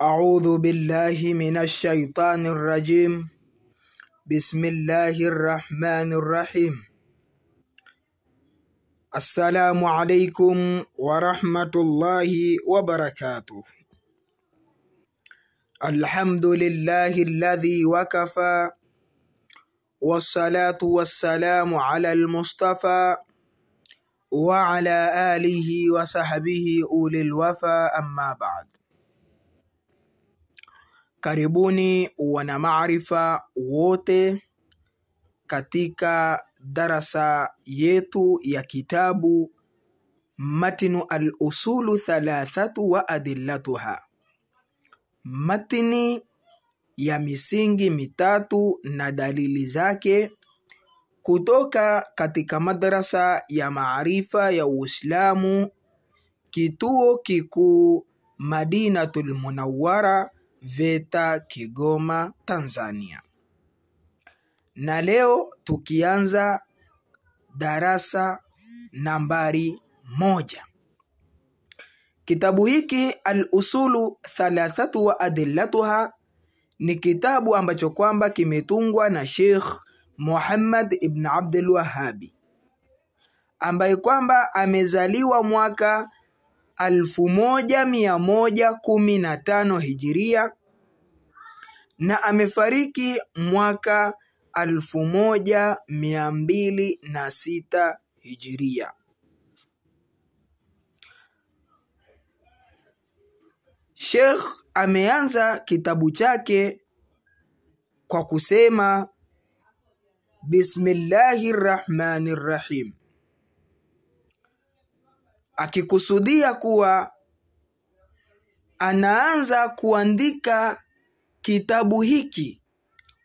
أعوذ بالله من الشيطان الرجيم. بسم الله الرحمن الرحيم. السلام عليكم ورحمة الله وبركاته. الحمد لله الذي وكفى والصلاة والسلام على المصطفى وعلى آله وصحبه أولي الوفا أما بعد. Karibuni wana maarifa wote katika darasa yetu ya kitabu Matinu al-usulu thalathatu wa adillatuha, matini ya misingi mitatu na dalili zake kutoka katika madrasa ya maarifa ya Uislamu, kituo kikuu Madinatul Munawwara VETA Kigoma, Tanzania. Na leo tukianza darasa nambari moja. Kitabu hiki Al-Usulu Thalathatu wa Adillatuha ni kitabu ambacho kwamba kimetungwa na Sheikh Muhammad ibn Abdul Wahhabi ambaye kwamba amezaliwa mwaka alfu moja mia moja kumi na tano hijiria na amefariki mwaka alfu moja mia mbili na sita hijiria. Sheikh ameanza kitabu chake kwa kusema Bismillahi rrahmani rrahim akikusudia kuwa anaanza kuandika kitabu hiki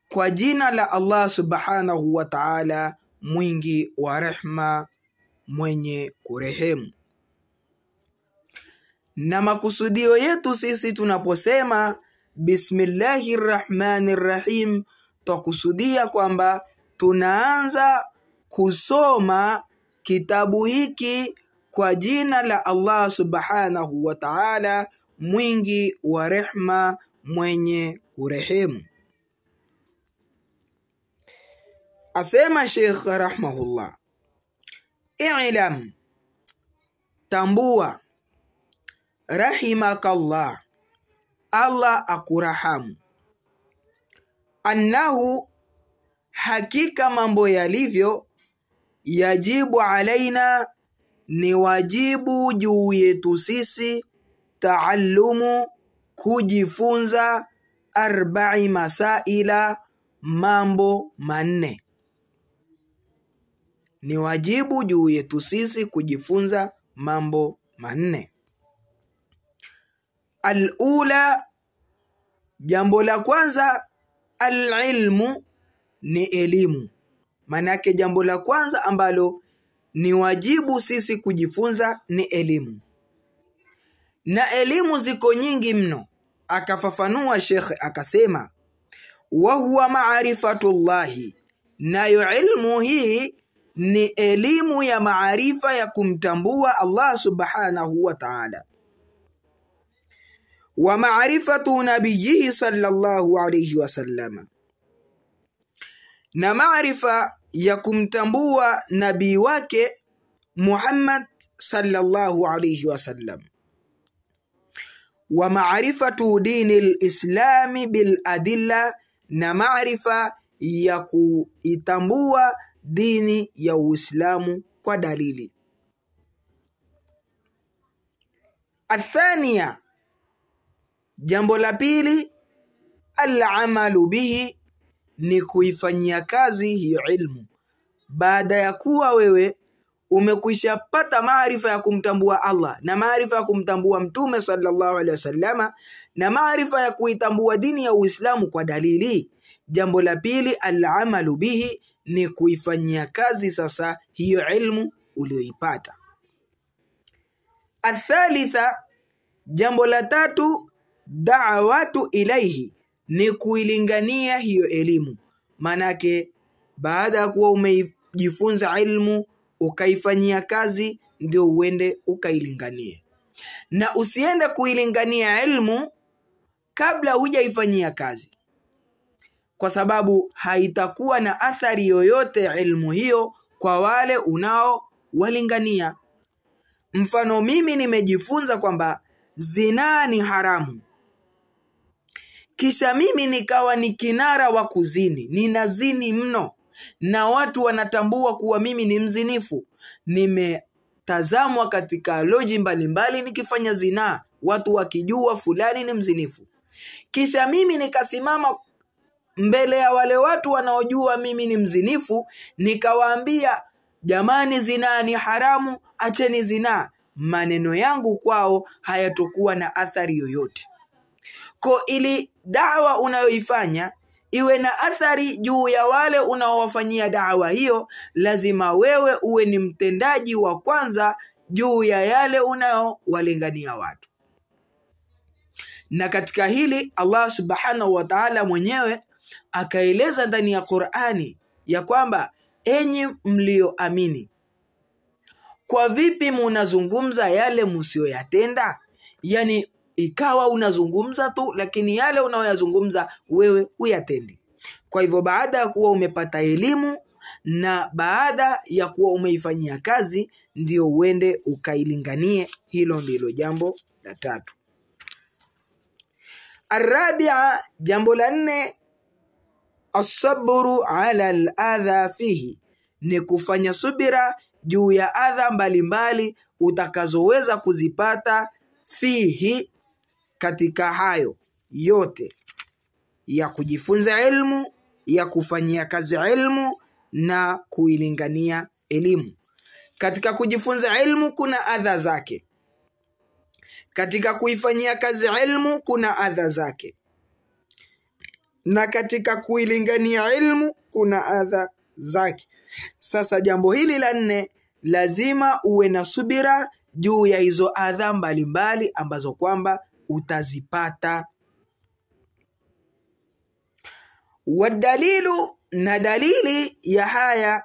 kwa jina la Allah subhanahu wa ta'ala, mwingi wa rehma, mwenye kurehemu. Na makusudio yetu sisi tunaposema bismillahi rrahmani rrahim, twakusudia kwamba tunaanza kusoma kitabu hiki kwa jina la Allah subhanahu wa ta'ala mwingi wa rehma mwenye kurehemu. Asema Sheikh rahmahullah, i'lam, tambua, rahimakallah, Allah akurahamu, annahu, hakika mambo yalivyo, yajibu alaina ni wajibu juu yetu sisi taallumu kujifunza arba'i masaila mambo manne. Ni wajibu juu yetu sisi kujifunza mambo manne. Alula jambo la kwanza alilmu ni elimu. Maanake jambo la kwanza ambalo ni wajibu sisi kujifunza ni elimu, na elimu ziko nyingi mno. Akafafanua shekhe akasema, wahuwa marifatu maarifatullahi, nayo ilmu hii ni elimu ya maarifa ya kumtambua Allah subhanahu wa ta'ala, wa maarifatu nabiyihi sallallahu alaihi wasallama, na maarifa ya kumtambua nabii wake Muhammad sallallahu alayhi wasallam wa maarifatu dini lislami bil adilla, na maarifa ya kuitambua dini ya Uislamu kwa dalili. Athania, jambo la pili, alamalu bihi ni kuifanyia kazi hiyo ilmu baada ya kuwa wewe umekwishapata maarifa ya kumtambua Allah na maarifa ya kumtambua Mtume sallallahu alaihi wasallama na maarifa ya kuitambua dini ya Uislamu kwa dalili. Jambo la pili, alamalu bihi ni kuifanyia kazi sasa hiyo ilmu uliyoipata. Athalitha, jambo la tatu, da'watu ilaihi ni kuilingania hiyo elimu. Manake baada ya kuwa umejifunza ilmu ukaifanyia kazi, ndio uende ukailinganie, na usiende kuilingania ilmu kabla hujaifanyia kazi. Kwa sababu haitakuwa na athari yoyote ilmu hiyo kwa wale unaowalingania. Mfano mimi nimejifunza kwamba zinaa ni haramu kisha mimi nikawa ni kinara wa kuzini. Ninazini mno. Na watu wanatambua kuwa mimi ni mzinifu. Nimetazamwa katika loji mbalimbali nikifanya zinaa. Watu wakijua fulani ni mzinifu. Kisha mimi nikasimama mbele ya wale watu wanaojua mimi ni mzinifu. Nikawaambia jamani zinaa ni haramu. Acheni zinaa. Maneno yangu kwao hayatokuwa na athari yoyote ko ili dawa unayoifanya iwe na athari juu ya wale unaowafanyia dawa hiyo lazima wewe uwe ni mtendaji wa kwanza juu ya yale unayowalingania watu. Na katika hili Allah subhanahu wa ta'ala mwenyewe akaeleza ndani ya Qur'ani ya kwamba enyi mlioamini kwa vipi munazungumza yale msiyoyatenda? Yani ikawa unazungumza tu lakini yale unayoyazungumza wewe huyatendi. Kwa hivyo baada ya kuwa umepata elimu na baada ya kuwa umeifanyia kazi ndio uende ukailinganie. Hilo ndilo jambo la tatu. Arabia jambo la nne asabru ala aladha fihi. Ni kufanya subira juu ya adha mbalimbali utakazoweza kuzipata fihi katika hayo yote ya kujifunza ilmu ya kufanyia kazi ilmu na kuilingania elimu. Katika kujifunza ilmu kuna adha zake. Katika kuifanyia kazi ilmu kuna adha zake. Na katika kuilingania ilmu kuna adha zake. Sasa jambo hili la nne lazima uwe na subira juu ya hizo adha mbalimbali ambazo kwamba utazipata. Wadalilu na dalili ya haya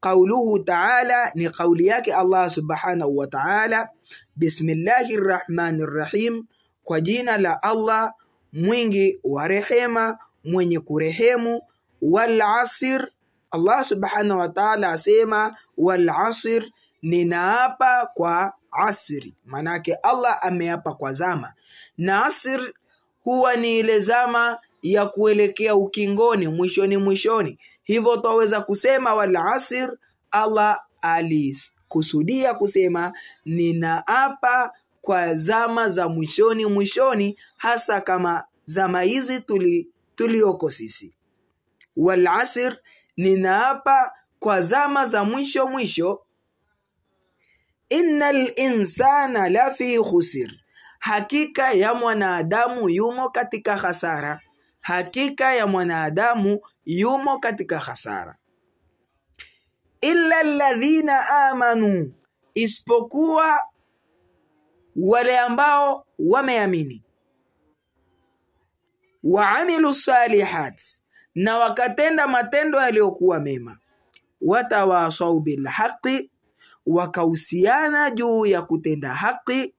qauluhu taala ni kauli yake Allah subhanahu wa taala bismillahi rrahmani rrahim kwa jina la Allah mwingi wa rehema mwenye kurehemu. Wal asir, Allah subhanahu wa ta'ala asema wal asr ninaapa kwa asri. Maanaake Allah ameapa kwa zama. Na asr huwa ni ile zama ya kuelekea ukingoni mwishoni mwishoni. Hivyo twaweza kusema wal asr Allah alikusudia kusema ninaapa kwa zama za mwishoni mwishoni hasa kama zama hizi tuli tulioko sisi. Wal asr ninaapa kwa zama za mwisho mwisho innal insana lafi khusir hakika ya mwanadamu yumo katika hasara hakika ya mwanadamu yumo katika hasara illa alladhina amanu. Isipokuwa wale ambao wameamini. Waamilu salihat. Na wakatenda matendo yaliyokuwa mema. Watawasau bilhaqi wakahusiana juu ya kutenda haki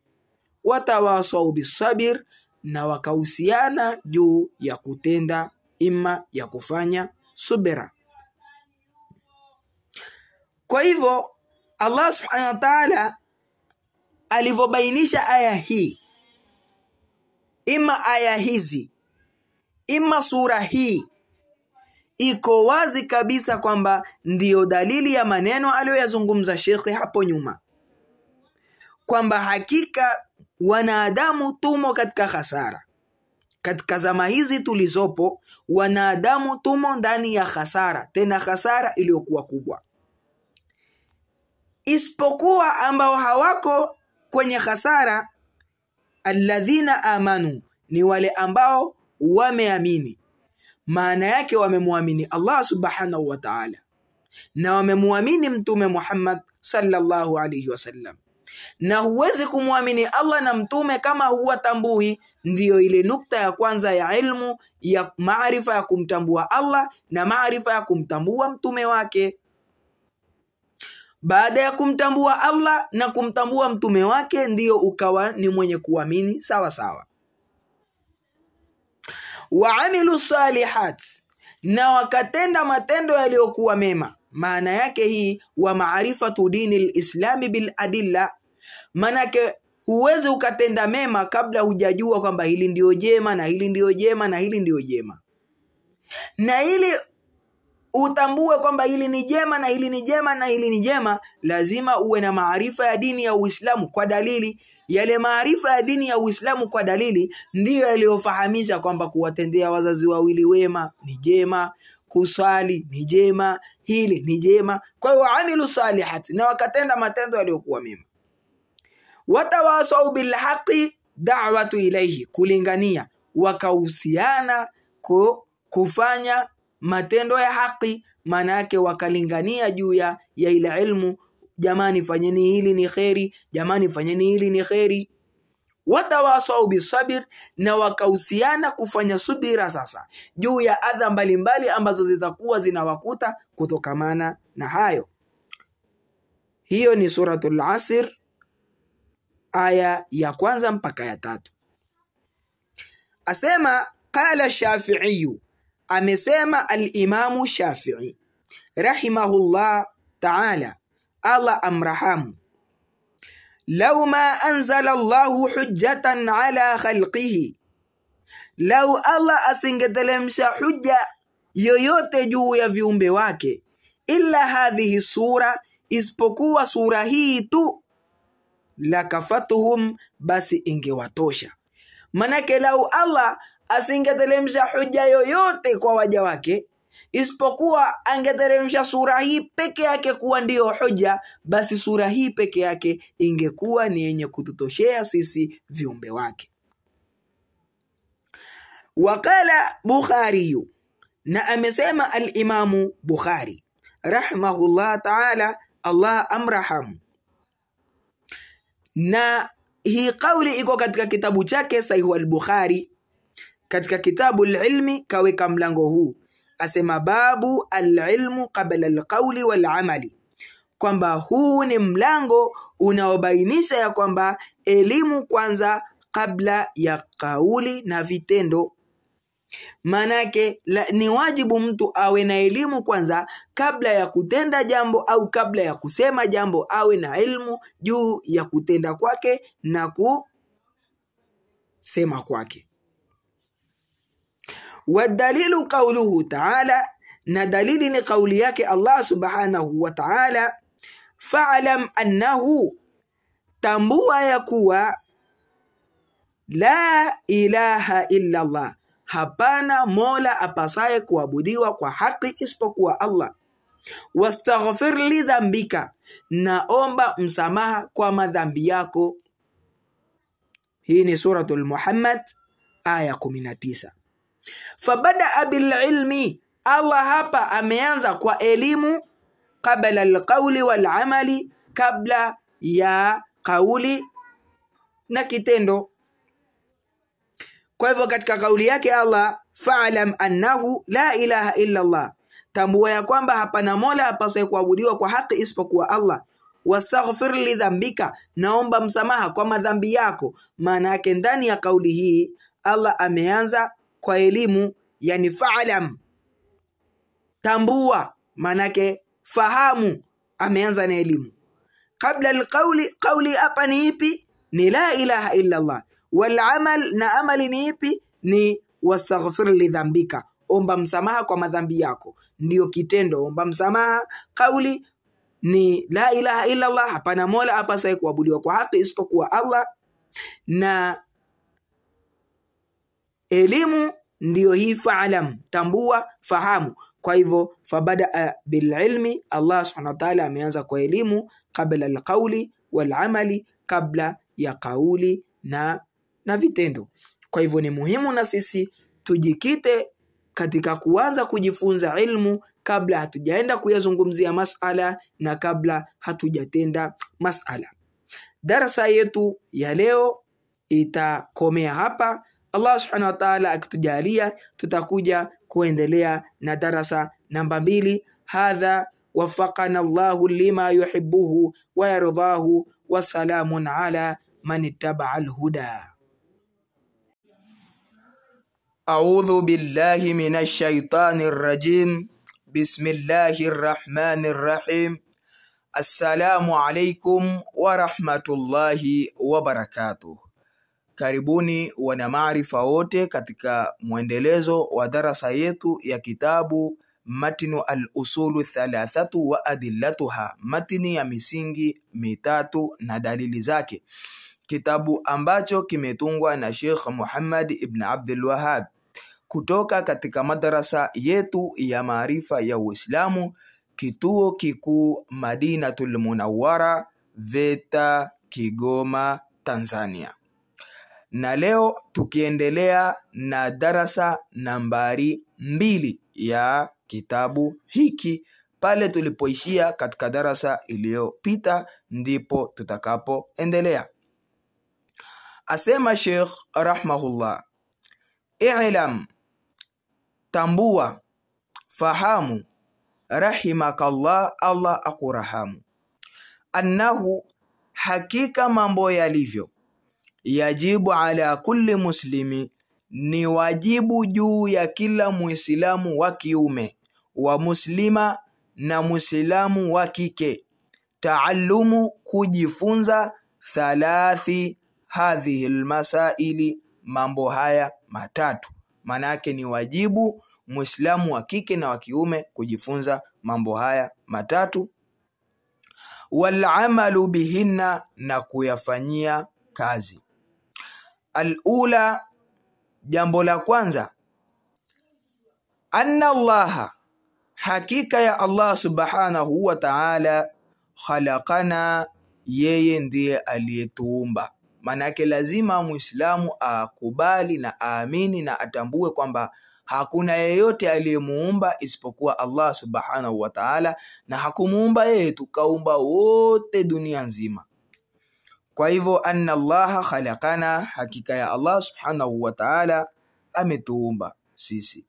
watawasau bisabir na wakahusiana juu ya kutenda ima ya kufanya subira. Kwa hivyo Allah subhanahu wa ta'ala alivyobainisha aya hii ima aya hizi ima sura hii iko wazi kabisa kwamba ndiyo dalili ya maneno aliyoyazungumza shekhe hapo nyuma. Kwamba hakika wanadamu tumo katika hasara katika zama hizi tulizopo wanadamu tumo ndani ya hasara tena hasara iliyokuwa kubwa. Isipokuwa ambao hawako kwenye hasara alladhina amanu ni wale ambao wameamini maana yake wamemwamini Allah subhanahu wa ta'ala. Na wamemwamini mtume Muhammad sallallahu alayhi wasallam na huwezi kumwamini Allah na mtume kama huwatambui ndiyo ile nukta ya kwanza ya ilmu ya maarifa ya kumtambua Allah na maarifa ya kumtambua mtume wake. Baada ya kumtambua Allah na kumtambua mtume wake ndiyo ukawa ni mwenye kuamini sawa sawa waamilu salihat na wakatenda matendo yaliyokuwa mema. Maana yake hii wa maarifatu dini lislami biladilla manake huwezi ukatenda mema kabla hujajua kwamba hili ndiyo jema na hili ndio jema na hili ndiyo jema. Na ili utambue kwamba hili ni jema na hili ni jema na hili ni jema lazima uwe na maarifa ya dini ya uislamu kwa dalili yale maarifa ya dini ya uislamu kwa dalili ndiyo yaliyofahamisha kwamba kuwatendea wazazi wawili wema ni jema kuswali ni jema hili ni jema. Kwa hiyo waamilu salihati na wakatenda matendo yaliyokuwa mema. Watawasau bilhaqi da'watu ilaihi kulingania wakahusiana kufanya matendo ya haki maana yake wakalingania juu ya ya ile ilmu jamani fanyeni hili ni kheri. Jamani fanyeni hili ni kheri. Watawasau bisabir na wakahusiana kufanya subira sasa juu ya adha mbalimbali ambazo zitakuwa zinawakuta kutokamana na hayo. Hiyo ni suratul asr aya ya kwanza mpaka ya tatu. Asema qala shafiiyu amesema alimamu shafii rahimahullah taala allah amrahamu lau ma anzala Allahu hujjatan ala khalqihi, lau Allah asingetelemsha hujja yoyote juu ya viumbe wake, illa hadhihi sura, isipokuwa sura hii tu, lakafatuhum, basi ingewatosha. Manake lau Allah asingetelemsha hujja yoyote kwa waja wake isipokuwa angeteremsha sura hii peke yake kuwa ndiyo hoja, basi sura hii peke yake ingekuwa ni yenye kututoshea sisi viumbe wake. Waqala Bukhariyu, na amesema Alimamu Bukhari rahimahullah taala, Allah amrahamu, na hii kauli iko katika kitabu chake Sahihu al-Bukhari, katika kitabu lilmi kaweka mlango huu asema babu alilmu qabla alqauli walamali, kwamba huu ni mlango unaobainisha ya kwamba elimu kwanza kabla ya kauli na vitendo. Maanake ni wajibu mtu awe na elimu kwanza kabla ya kutenda jambo au kabla ya kusema jambo, awe na ilmu juu ya kutenda kwake na kusema kwake. Wadalilu qauluhu taala, na dalili ni kauli yake Allah subhanahu wa taala, fa'lam annahu, tambua ya kuwa la ilaha illa Allah, hapana mola apasaye kuabudiwa kwa haki isipokuwa Allah. Wastaghfir li dhambika, naomba msamaha kwa madhambi yako. Hii ni Suratul Muhammad aya 19. Fabadaa bililmi, Allah hapa ameanza kwa elimu, qabla alqauli walamali, kabla ya kauli na kitendo. Kwa hivyo katika kauli yake Allah, fa'lam annahu la ilaha illa Allah, tambua ya kwamba hapana mola apasaye kuabudiwa kwa haki isipokuwa Allah. Wastaghfir lidhambika naomba msamaha kwa madhambi yako. Maana yake ndani ya kauli hii Allah ameanza kwa elimu, yani fa'lam, tambua, manake fahamu. Ameanza na elimu. Kabla alqauli, qauli hapa ni ipi? Ni la ilaha illa Allah. Wal amal, na amali ni ipi? Ni wastaghfir lidhambika omba msamaha kwa madhambi yako, ndiyo kitendo omba msamaha. Kauli ni la ilaha illa Allah, hapana mola apasaye kuabudiwa kwa haki isipokuwa Allah, na elimu ndiyo hii fa'lam, tambua, fahamu. Kwa hivyo fabadaa bililmi, Allah subhanahu wa ta'ala ameanza kwa elimu, qabla alqauli walamali, kabla ya kauli na na vitendo. Kwa hivyo ni muhimu na sisi tujikite katika kuanza kujifunza ilmu kabla hatujaenda kuyazungumzia masala na kabla hatujatenda masala. Darasa yetu ya leo itakomea hapa. Allah subhanahu wa ta'ala akitujalia tutakuja kuendelea na darasa namba mbili. Hadha وفقنا الله لما يحبه ويرضاه وسلام على من اتبع الهدى أعوذ بالله من الشيطان الرجيم بسم الله الرحمن الرحيم السلام عليكم ورحمة الله وبركاته Karibuni wana maarifa wote katika mwendelezo wa darasa yetu ya kitabu Matinu al-usulu thalathatu wa adillatuha, matini ya misingi mitatu na dalili zake, kitabu ambacho kimetungwa na Sheikh Muhammad ibn Abdul Wahhab kutoka katika madarasa yetu ya maarifa ya Uislamu kituo kikuu Madinatul Munawwara VETA Kigoma Tanzania. Na leo tukiendelea na darasa nambari mbili ya kitabu hiki. Pale tulipoishia katika darasa iliyopita ndipo tutakapoendelea. Asema Sheikh rahmahullah, i'lam, tambua, fahamu rahimakallah, Allah akurahamu, annahu, hakika mambo yalivyo, yajibu ala kulli muslimi, ni wajibu juu ya kila muislamu wa kiume wa muslima na muislamu wa kike, taallumu, kujifunza, thalathi hadhihi lmasaili, mambo haya matatu. Maana yake ni wajibu Muislamu wa kike na wa kiume kujifunza mambo haya matatu, walamalu bihinna, na kuyafanyia kazi. Alula, jambo la kwanza, anna Allaha, hakika ya Allah subhanahu wa ta'ala, khalaqana, yeye ndiye aliyetuumba. Maanake lazima Muislamu akubali na aamini na atambue kwamba hakuna yeyote aliyemuumba isipokuwa Allah subhanahu wa ta'ala, na hakumuumba yeye tu, kaumba wote dunia nzima. Kwa hivyo anna Allaha khalaqana, hakika ya Allah subhanahu wa ta'ala ametuumba sisi.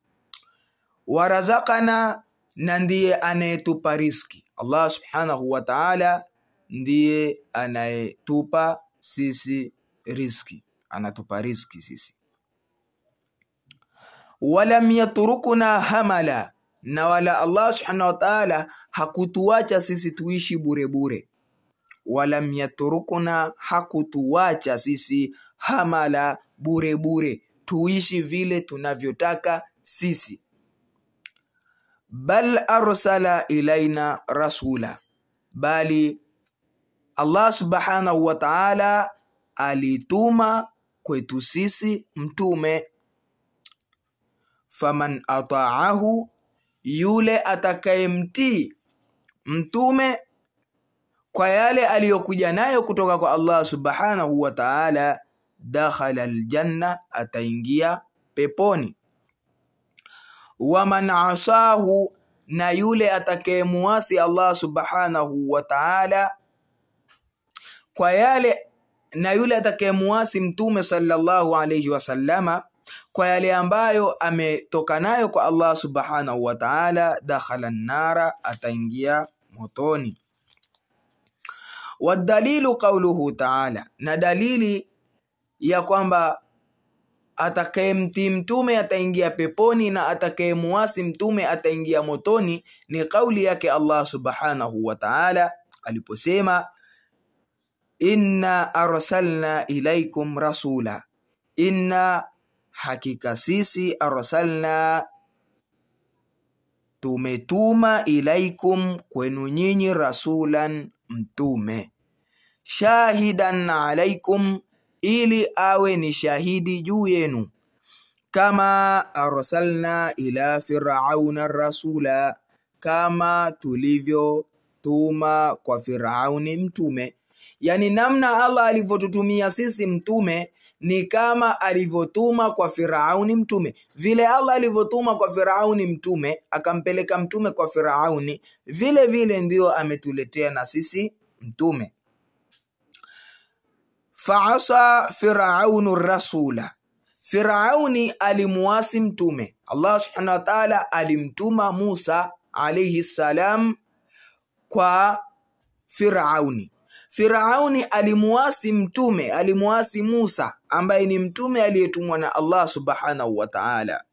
Warazakana, na ndiye anayetupa riski. Allah subhanahu wa ta'ala ndiye anayetupa sisi riski, anatupa riski sisi walam yatrukuna hamala, na wala Allah subhanahu wa ta'ala hakutuacha sisi tuishi burebure bure. Walam yatrukuna, hakutuwacha sisi hamala, bure bure, tuishi vile tunavyotaka sisi. Bal arsala ilaina rasula, bali Allah subhanahu wa ta'ala alituma kwetu sisi mtume. Faman ataahu, yule atakayemtii mtume kwa yale aliyokuja nayo kutoka kwa Allah subhanahu wa ta'ala, dakhala aljanna, ataingia peponi. Waman asahu, na yule atakayemuasi Allah subhanahu wa ta'ala kwa yale na yule atakayemuasi mtume sallallahu alayhi wasallama kwa yale ambayo ametoka nayo kwa Allah subhanahu wa ta'ala, dakhala nnara, ataingia motoni. Wadalilu qauluhu ta'ala, na dalili ya kwamba atakayemtii mtume ataingia peponi na atakayemuasi mtume ataingia motoni ni kauli yake Allah subhanahu wa ta'ala aliposema, inna arsalna ilaikum rasula, inna hakika sisi arsalna tumetuma ilaikum kwenu nyinyi rasulan mtume shahidan alaikum ili awe ni shahidi juu yenu kama arsalna ila firauna rasula kama tulivyotuma kwa Firauni mtume yani namna Allah alivyotutumia sisi mtume ni kama alivyotuma kwa Firauni mtume. Vile Allah alivyotuma kwa Firauni mtume, akampeleka mtume kwa Firauni, vile vile ndio ametuletea na sisi mtume. Faasa firaunu rasula, Firauni alimuasi mtume. Allah subhanahu wa ta'ala alimtuma Musa alayhi salam kwa Firauni. Firauni alimuasi mtume, alimuasi Musa ambaye ni mtume aliyetumwa na Allah subhanahu wa ta'ala.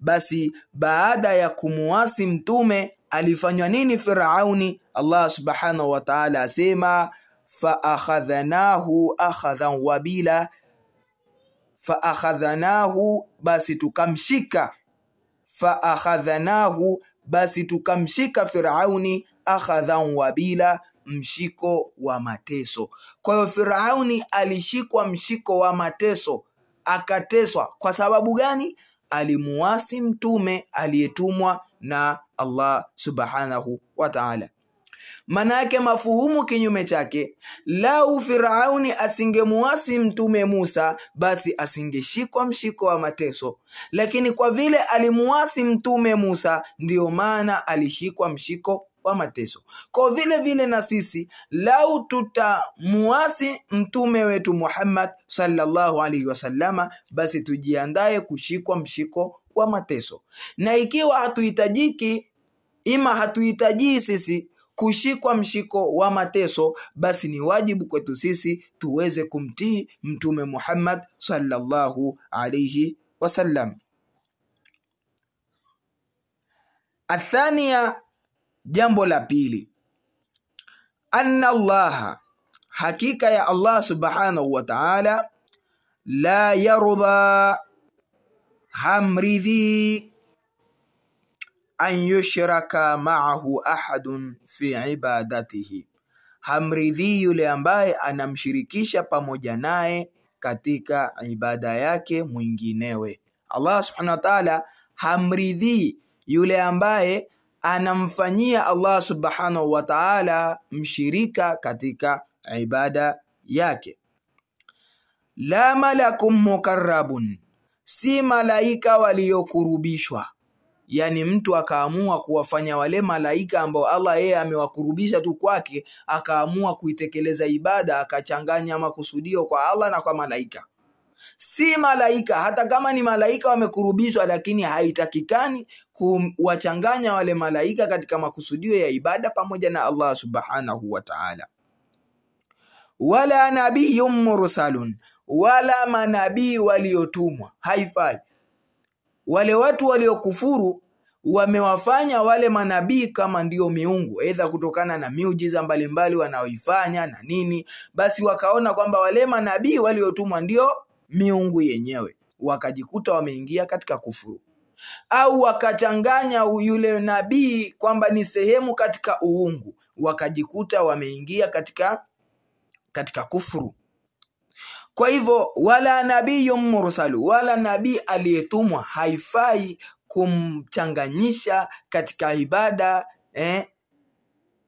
Basi baada ya kumuasi mtume alifanywa nini Firauni? Allah subhanahu wa ta'ala asema faakhadhnahu akhadhan wabila, faakhadhnahu, basi tukamshika, faakhadhnahu, basi tukamshika Firauni akhadhan wabila, mshiko wa mateso. Kwa hiyo Firauni alishikwa mshiko wa mateso, akateswa. Kwa sababu gani? Alimuasi mtume aliyetumwa na Allah subhanahu wa ta'ala. Maana mafuhumu kinyume chake, lau Firauni asingemuasi mtume Musa, basi asingeshikwa mshiko wa mateso, lakini kwa vile alimuasi mtume Musa, ndiyo maana alishikwa mshiko wa mateso. Kwa vile vile na sisi lau tutamuasi mtume wetu Muhammad sallallahu alaihi wasallama, basi tujiandaye kushikwa mshiko wa mateso, na ikiwa hatuhitajiki ima hatuhitajii sisi kushikwa mshiko wa mateso, basi ni wajibu kwetu sisi tuweze kumtii mtume Muhammad sallallahu alayhi wasallam. Athania, jambo la pili, anna Allaha, hakika ya Allah subhanahu wa ta'ala, la yardha, hamridhi an yushraka ma'ahu ahadun fi ibadatihi, hamridhii yule ambaye anamshirikisha pamoja naye katika ibada yake mwinginewe. Allah subhanahu wa ta'ala hamridhii yule ambaye anamfanyia Allah subhanahu wa ta'ala mshirika katika ibada yake. La malakum mukarrabun, si malaika waliokurubishwa yani mtu akaamua kuwafanya wale malaika ambao Allah yeye amewakurubisha tu kwake, akaamua kuitekeleza ibada, akachanganya makusudio kwa Allah na kwa malaika. Si malaika, hata kama ni malaika wamekurubishwa, lakini haitakikani kuwachanganya wale malaika katika makusudio ya ibada pamoja na Allah subhanahu wa ta'ala. Wala nabiyyun mursalun, wala manabii waliotumwa, haifai wale watu waliokufuru wamewafanya wale manabii kama ndio miungu, aidha kutokana na miujiza mbalimbali wanaoifanya na nini, basi wakaona kwamba wale manabii waliotumwa ndio miungu yenyewe, wakajikuta wameingia katika kufuru, au wakachanganya yule nabii kwamba ni sehemu katika uungu, wakajikuta wameingia katika katika kufuru. Kwa hivyo wala nabiyu mursalu, wala nabii aliyetumwa haifai kumchanganyisha katika ibada eh,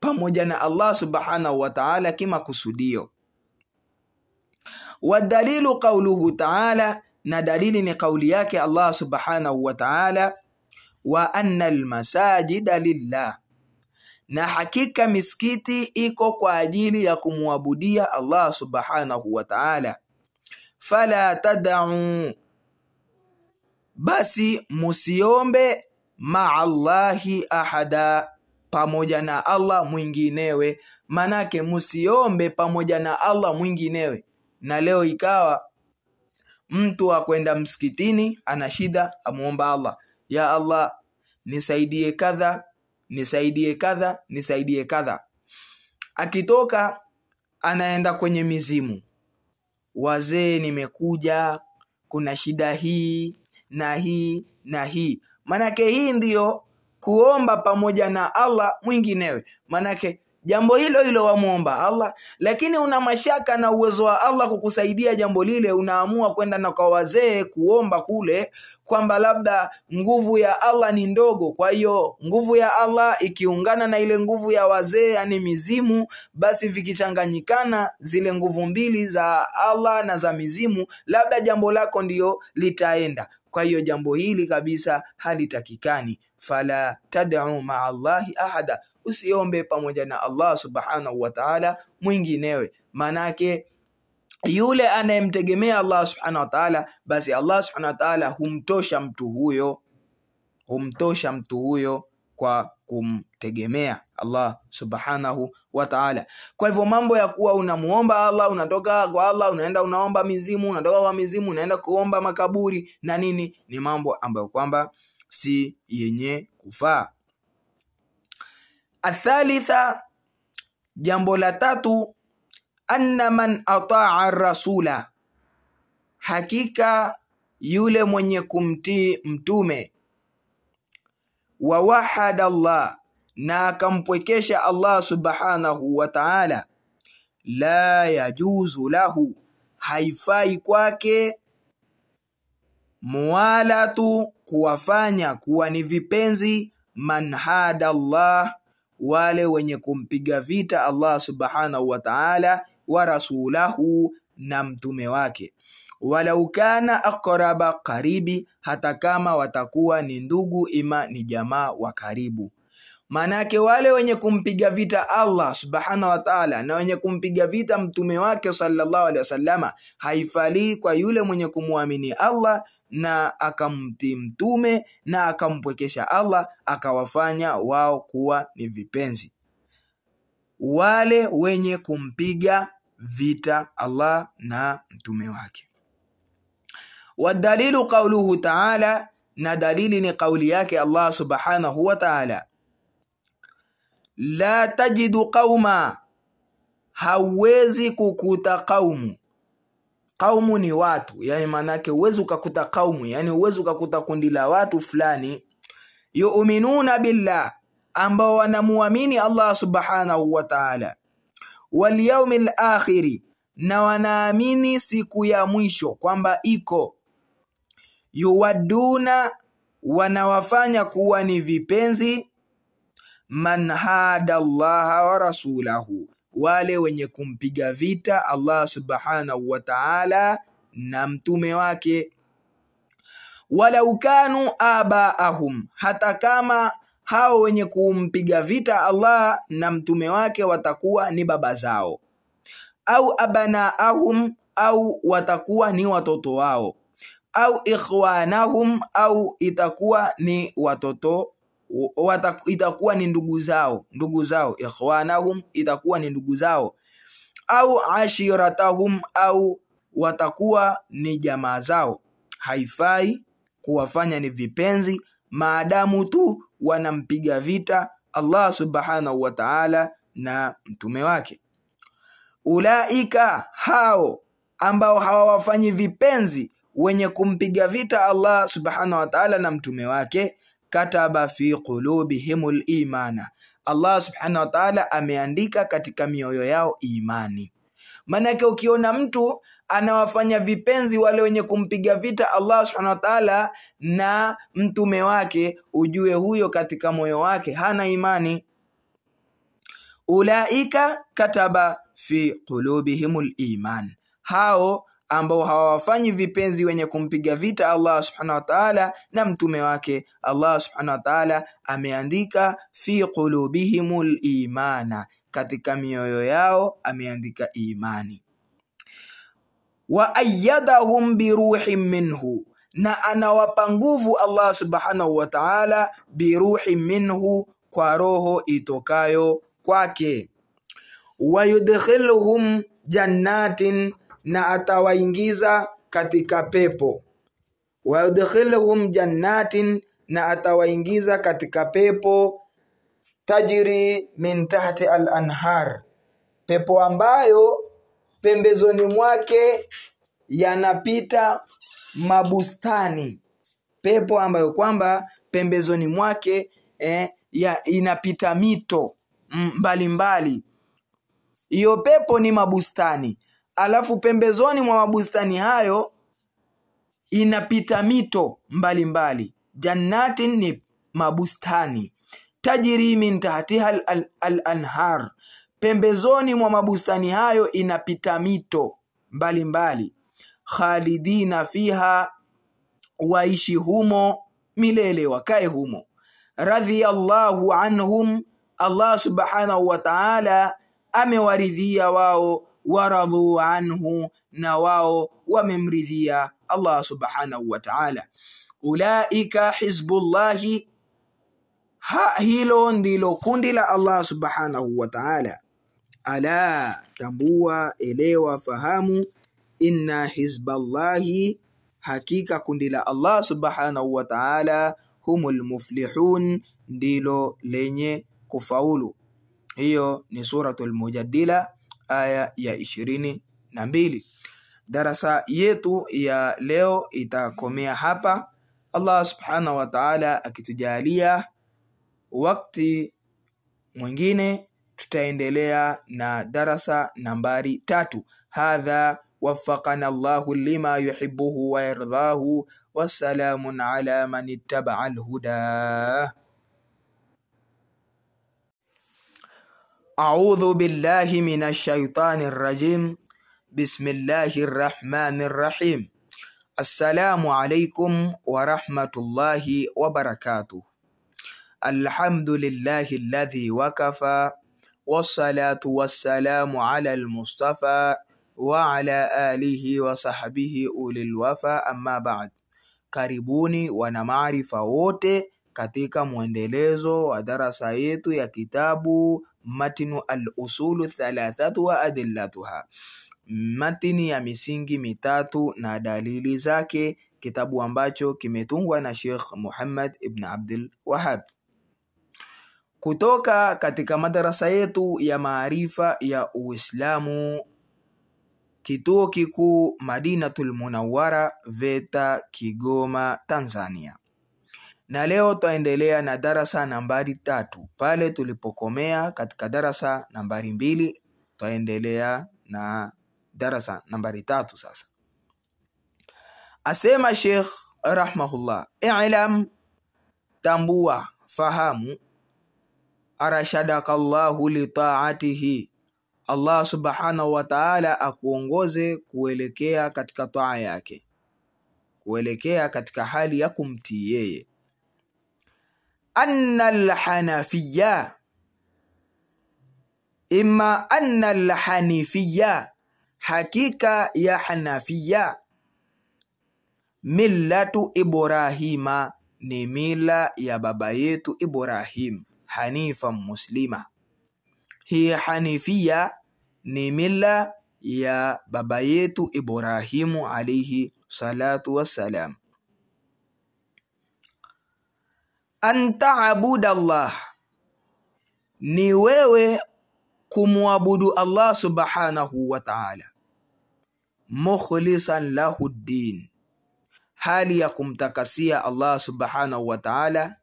pamoja na Allah subhanahu wa ta'ala kimakusudio. Wadalilu qauluhu ta'ala, na dalili ni kauli yake Allah subhanahu wa ta'ala, wa anna almasajida lillah, na hakika misikiti iko kwa ajili ya kumwabudia Allah subhanahu wa ta'ala fala tadau, basi musiombe maa Allahi ahada, pamoja na Allah mwinginewe. Manake musiombe pamoja na Allah mwinginewe. Na leo ikawa mtu akwenda msikitini, ana shida, amuomba Allah, ya Allah nisaidie kadha, nisaidie kadha, nisaidie kadha. Akitoka anaenda kwenye mizimu wazee, nimekuja, kuna shida hii na hii na hii. Manake hii ndiyo kuomba pamoja na Allah mwinginewe, manake jambo hilo hilo wamwomba Allah, lakini una mashaka na uwezo wa Allah kukusaidia jambo lile, unaamua kwenda na kwa wazee kuomba kule, kwamba labda nguvu ya Allah ni ndogo. Kwa hiyo nguvu ya Allah ikiungana na ile nguvu ya wazee, yani mizimu, basi vikichanganyikana zile nguvu mbili za Allah na za mizimu, labda jambo lako ndiyo litaenda. Kwa hiyo jambo hili kabisa halitakikani. Fala tad'u maa Allahi ahada usiombe pamoja na Allah subhanahu wa ta'ala mwinginewe. Manake yule anayemtegemea Allah subhanahu wa ta'ala, basi Allah subhanahu wa ta'ala humtosha mtu huyo, humtosha mtu huyo kwa kumtegemea Allah subhanahu wa ta'ala. Kwa hivyo mambo ya kuwa unamuomba Allah, unatoka kwa Allah, unaenda unaomba mizimu, unatoka kwa mizimu, unaenda kuomba makaburi na nini, ni mambo ambayo kwamba si yenye kufaa. Athalitha, jambo la tatu, anna man ataa rasula, hakika yule mwenye kumtii mtume. Wa wahada Allah na akampwekesha Allah subhanahu wa ta'ala, la yajuzu lahu, haifai kwake muwalatu, kuwafanya kuwa ni vipenzi man hada Allah, wale wenye kumpiga vita Allah subhanahu wa ta'ala, wa rasulahu, na mtume wake walau kana aqraba karibi, hata kama watakuwa ni ndugu ima ni jamaa wa karibu. Maanake wale wenye kumpiga vita Allah subhanahu wa ta'ala na wenye kumpiga vita mtume wake sallallahu alaihi wasallama, haifalii kwa yule mwenye kumwamini Allah na akamtii mtume na akampwekesha Allah akawafanya wao kuwa ni vipenzi, wale wenye kumpiga vita Allah na mtume wake. Wadalilu qauluhu ta'ala, na dalili ni kauli yake Allah subhanahu wa ta'ala, la tajidu qauma, hauwezi kukuta kaumu. Kaumu ni watu, yani maanake huwezi ukakuta kaumu, yani huwezi ukakuta kundi la watu fulani, yu'minuna billah, ambao wanamuamini Allah subhanahu wa ta'ala, wal yawmil akhiri, na wanaamini siku ya mwisho kwamba iko yuwaduna wanawafanya kuwa ni vipenzi man hada llaha wa rasulahu, wale wenye kumpiga vita Allah subhanahu wa ta'ala na mtume wake. Walau kanu abaahum, hata kama hao wenye kumpiga vita Allah na mtume wake watakuwa ni baba zao, au abanaahum, au watakuwa ni watoto wao. Au ikhwanahum au itakuwa ni watoto wataku, itakuwa ni ndugu zao ndugu zao. Ikhwanahum itakuwa ni ndugu zao. Au ashiratahum au watakuwa ni jamaa zao. Haifai kuwafanya ni vipenzi maadamu tu wanampiga vita Allah subhanahu wa ta'ala na mtume wake ulaika hao ambao hawawafanyi vipenzi wenye kumpiga vita Allah subhanahu wa ta'ala na mtume wake, kataba fi qulubihimul imana, Allah subhanahu wa ta'ala ameandika katika mioyo yao imani. Maanake ukiona mtu anawafanya vipenzi wale wenye kumpiga vita Allah subhanahu wa ta'ala na mtume wake, ujue huyo katika moyo wake hana imani. Ulaika kataba fi qulubihimul iman, hao ambao hawawafanyi vipenzi wenye kumpiga vita Allah subhanahu wa ta'ala na mtume wake. Allah subhanahu wa ta'ala ameandika fi qulubihimul imana, katika mioyo yao ameandika imani. Wa ayyadahum biruhin minhu, na anawapa nguvu Allah subhanahu wa ta'ala biruhi minhu, kwa roho itokayo kwake. Wa yudkhiluhum jannatin na atawaingiza katika pepo. Wayudkhiluhum jannatin, na atawaingiza katika pepo tajri min tahti al-anhar, pepo ambayo pembezoni mwake yanapita mabustani, pepo ambayo kwamba pembezoni mwake eh, ya inapita mito mbalimbali. Hiyo pepo ni mabustani alafu pembezoni mwa mabustani hayo inapita mito mbalimbali mbali. Jannatin ni mabustani, tajiri min tahtiha al-anhar, al pembezoni mwa mabustani hayo inapita mito mbalimbali. Khalidina fiha, waishi humo milele, wakae humo. Radhiyallahu anhum, Allah subhanahu wa ta'ala amewaridhia wao waradhu anhu, na wao wamemridhia Allah subhanahu wa ta'ala. Ulaika hizbullahi, hilo ndilo kundi la Allah subhanahu wa ta'ala. Ala, tambua, elewa, fahamu, inna hizballahi, hakika kundi la Allah subhanahu wa ta'ala, humul muflihun, ndilo lenye kufaulu. Hiyo ni Suratul Mujadila aya ya ishirini na mbili. Darasa yetu ya leo itakomea hapa. Allah subhanahu wa ta'ala akitujalia wakati mwingine tutaendelea na darasa nambari tatu. Hadha waffaqana Allahu lima wa yardhahu. Wassalamun ala man ittaba'a alhuda. أعوذ بالله من الشيطان الرجيم بسم الله الرحمن الرحيم السلام عليكم ورحمة الله وبركاته الحمد لله الذي وكفى wassalatu wassalamu ala almustafa wa ala alihi wa sahbihi ulil. Amma baad, karibuni wana maarifa wote katika mwendelezo wa darasa yetu ya kitabu matinu alusulu thalathatu wa adillatuha, matini ya misingi mitatu na dalili zake, kitabu ambacho kimetungwa na Sheikh Muhammad ibn Abdul Wahhab kutoka katika madarasa yetu ya maarifa ya Uislamu, kituo kikuu Madinatul Munawwara, VETA, Kigoma, Tanzania na leo twaendelea na darasa nambari tatu. Pale tulipokomea katika darasa nambari mbili, twaendelea na darasa nambari tatu sasa. Asema Sheikh rahmahullah, i'lam, tambua, fahamu, arashadaka Allahu litaatihi, Allah subhanahu wa ta'ala akuongoze kuelekea katika taa yake, kuelekea katika hali ya kumtii yeye. Anna alhanafiya imma anna alhanifiya, hakika ya hanafiya, millatu Ibrahima, ni mila ya baba yetu Ibrahim, hanifa muslima. Hii hanifia ni mila ya baba yetu Ibrahimu alayhi salatu wassalam. an taabuda Allah ni wewe kumwabudu Allah subhanahu wa ta'ala, mukhlisan lahu ddin, hali ya kumtakasia Allah subhanahu wa ta'ala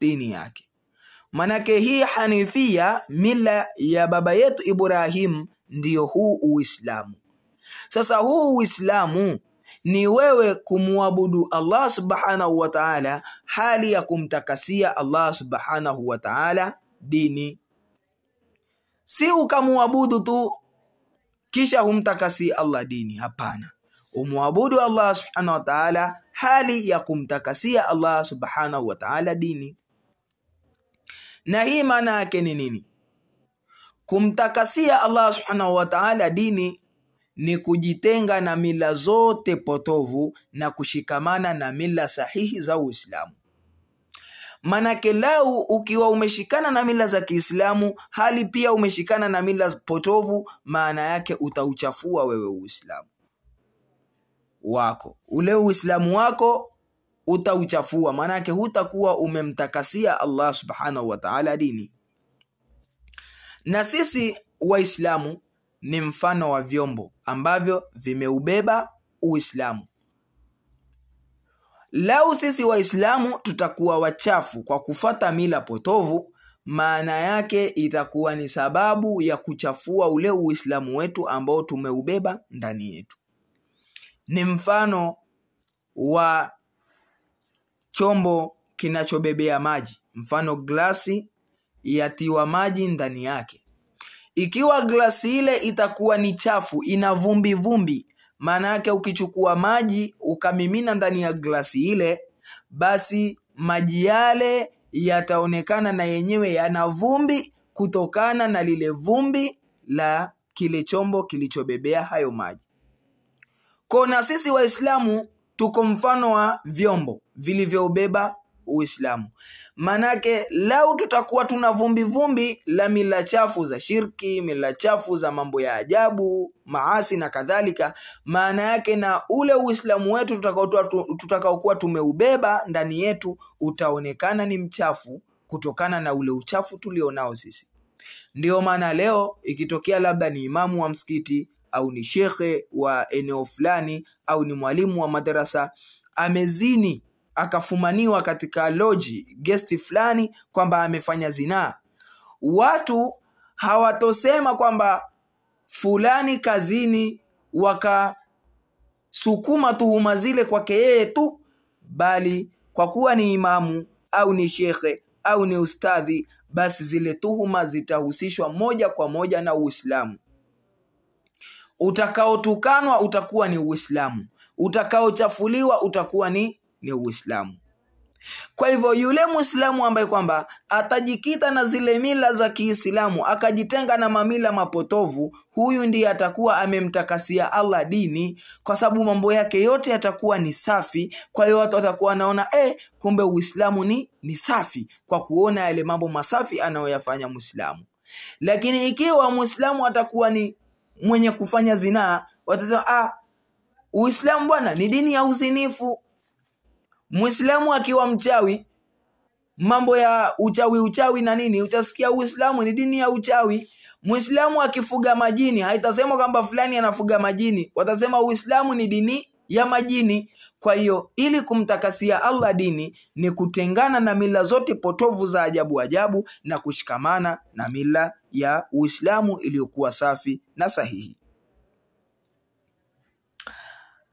dini yake. Manake hii hanifia, mila ya baba yetu Ibrahim, ndiyo huu Uislamu. Sasa huu Uislamu ni wewe kumwabudu Allah subhanahu wa ta'ala, hali ya kumtakasia Allah subhanahu wa ta'ala dini, si ukamwabudu tu kisha humtakasi Allah dini. Hapana, umwabudu Allah subhanahu wa ta'ala hali ya kumtakasia Allah subhanahu wa ta'ala dini. Na hii maana yake ni nini? Kumtakasia Allah subhanahu wataala dini ni kujitenga na mila zote potovu na kushikamana na mila sahihi za Uislamu. Manake lau ukiwa umeshikana na mila za Kiislamu hali pia umeshikana na mila potovu, maana yake utauchafua wewe Uislamu wako, ule Uislamu wako utauchafua, maanake hutakuwa umemtakasia Allah subhanahu wataala dini. Na sisi Waislamu ni mfano wa vyombo ambavyo vimeubeba Uislamu. Lau sisi Waislamu tutakuwa wachafu kwa kufata mila potovu, maana yake itakuwa ni sababu ya kuchafua ule Uislamu wetu ambao tumeubeba ndani yetu. Ni mfano wa chombo kinachobebea maji, mfano glasi yatiwa maji ndani yake. Ikiwa glasi ile itakuwa ni chafu, ina vumbi vumbi, maana yake ukichukua maji ukamimina ndani ya glasi ile, basi maji yale yataonekana na yenyewe yana vumbi kutokana na lile vumbi la kile chombo kilichobebea hayo maji. Kwa na sisi Waislamu tuko mfano wa vyombo vilivyobeba Uislamu. Manake lau tutakuwa tuna vumbi vumbi la mila chafu za shirki, mila chafu za mambo ya ajabu, maasi na kadhalika, maana yake na ule Uislamu wetu tutakaokuwa tumeubeba ndani yetu utaonekana ni mchafu kutokana na ule uchafu tulionao sisi. Ndiyo maana leo ikitokea labda ni imamu wa msikiti au ni shekhe wa eneo fulani au ni mwalimu wa madarasa amezini akafumaniwa katika loji gesti fulani kwamba amefanya zinaa, watu hawatosema kwamba fulani kazini wakasukuma tuhuma zile kwake yeye tu, bali kwa kuwa ni imamu au ni shekhe au ni ustadhi, basi zile tuhuma zitahusishwa moja kwa moja na Uislamu. Utakaotukanwa utakuwa ni Uislamu, utakaochafuliwa utakuwa ni ni Uislamu. Kwa hivyo yule Muislamu ambaye kwamba atajikita na zile mila za Kiislamu akajitenga na mamila mapotovu, huyu ndiye atakuwa amemtakasia Allah dini, kwa sababu mambo yake yote yatakuwa ni safi. Kwa hiyo watu watakuwa wanaona eh, kumbe Uislamu ni ni safi, kwa kuona yale mambo masafi anayoyafanya Muislamu. Lakini ikiwa Muislamu atakuwa ni mwenye kufanya zinaa, watasema ah, Uislamu bwana ni dini ya uzinifu Muislamu akiwa mchawi, mambo ya uchawi uchawi na nini, utasikia Uislamu ni dini ya uchawi. Muislamu akifuga majini, haitasema kwamba fulani anafuga majini, watasema Uislamu ni dini ya majini. Kwa hiyo ili kumtakasia Allah dini ni kutengana na mila zote potovu za ajabu ajabu na kushikamana na mila ya Uislamu iliyokuwa safi na sahihi.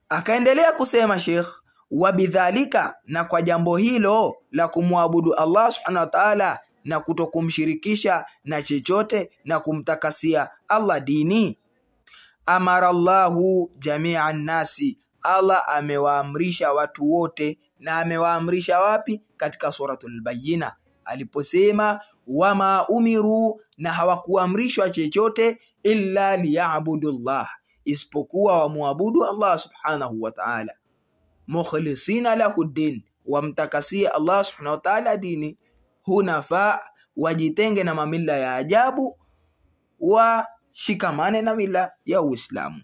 Akaendelea kusema Sheikh wabidhalika, na kwa jambo hilo la kumwabudu Allah subhanahu wa ta'ala na kutokumshirikisha na chochote na kumtakasia Allah dini, amara Allahu jamia nnasi, Allah amewaamrisha watu wote. Na amewaamrisha wapi? Katika suratul Bayyina aliposema wama umiru, na hawakuamrishwa chochote illa liyabudu llah, isipokuwa wamwabudu Allah subhanahu wa ta'ala mukhlisina lahu din, wamtakasie Allah subhanahu wa ta'ala dini, hunafa, wajitenge na mamila ya ajabu, washikamane na mila ya Uislamu.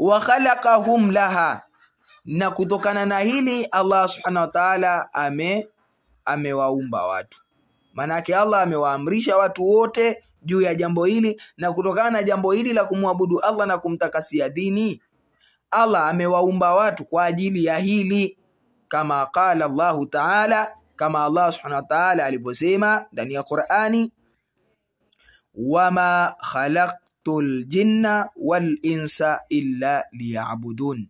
Wa khalaqahum laha, na kutokana na hili Allah subhanahu wa ta'ala ame amewaumba watu, maanake Allah amewaamrisha watu wote juu ya jambo hili, na kutokana na jambo hili la kumwabudu Allah na kumtakasia dini Allah amewaumba watu kwa ajili ya hili, kama qala Allahu taala, kama Allah subhanahu wa taala alivyosema ndani ya Qur'ani, wama khalaqtul jinna wal illa liya'budun,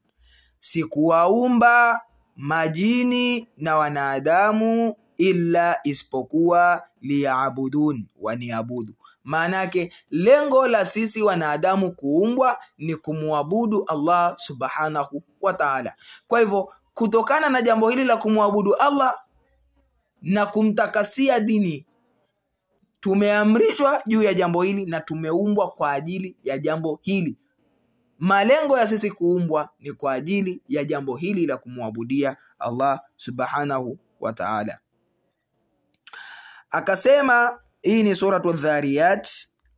sikuwaumba majini na wanadamu illa isipokuwa liya'budun, waniabudu maana yake lengo la sisi wanadamu kuumbwa ni kumwabudu Allah subhanahu wa ta'ala. Kwa hivyo kutokana na jambo hili la kumwabudu Allah na kumtakasia dini, tumeamrishwa juu ya jambo hili na tumeumbwa kwa ajili ya jambo hili. Malengo ya sisi kuumbwa ni kwa ajili ya jambo hili la kumwabudia Allah subhanahu wa ta'ala. Akasema hii ni suratu Dhariyat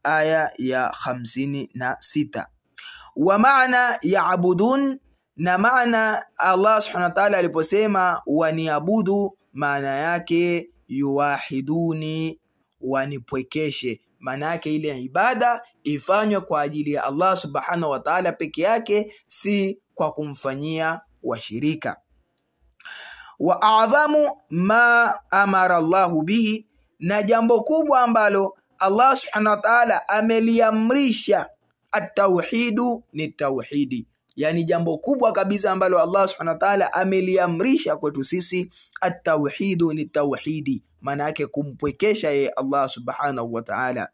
aya ya hamsini na sita. Wa maana yaabudun, na maana Allah subhanahu wa ta'ala aliposema waniabudu, maana yake yuwahiduni, wanipwekeshe. Maana yake ile ibada ifanywe kwa ajili ya Allah subhanahu wa ta'ala peke yake, si kwa kumfanyia washirika. Wa adhamu ma amara Allahu bihi na jambo kubwa ambalo Allah subhanahu wa ta'ala ameliamrisha at-tauhidu ni tauhidi, yani jambo kubwa kabisa ambalo Allah subhanahu wa ta'ala ameliamrisha kwetu sisi at-tauhidu ni tauhidi, maana yake kumpwekesha yeye Allah subhanahu wa ta'ala.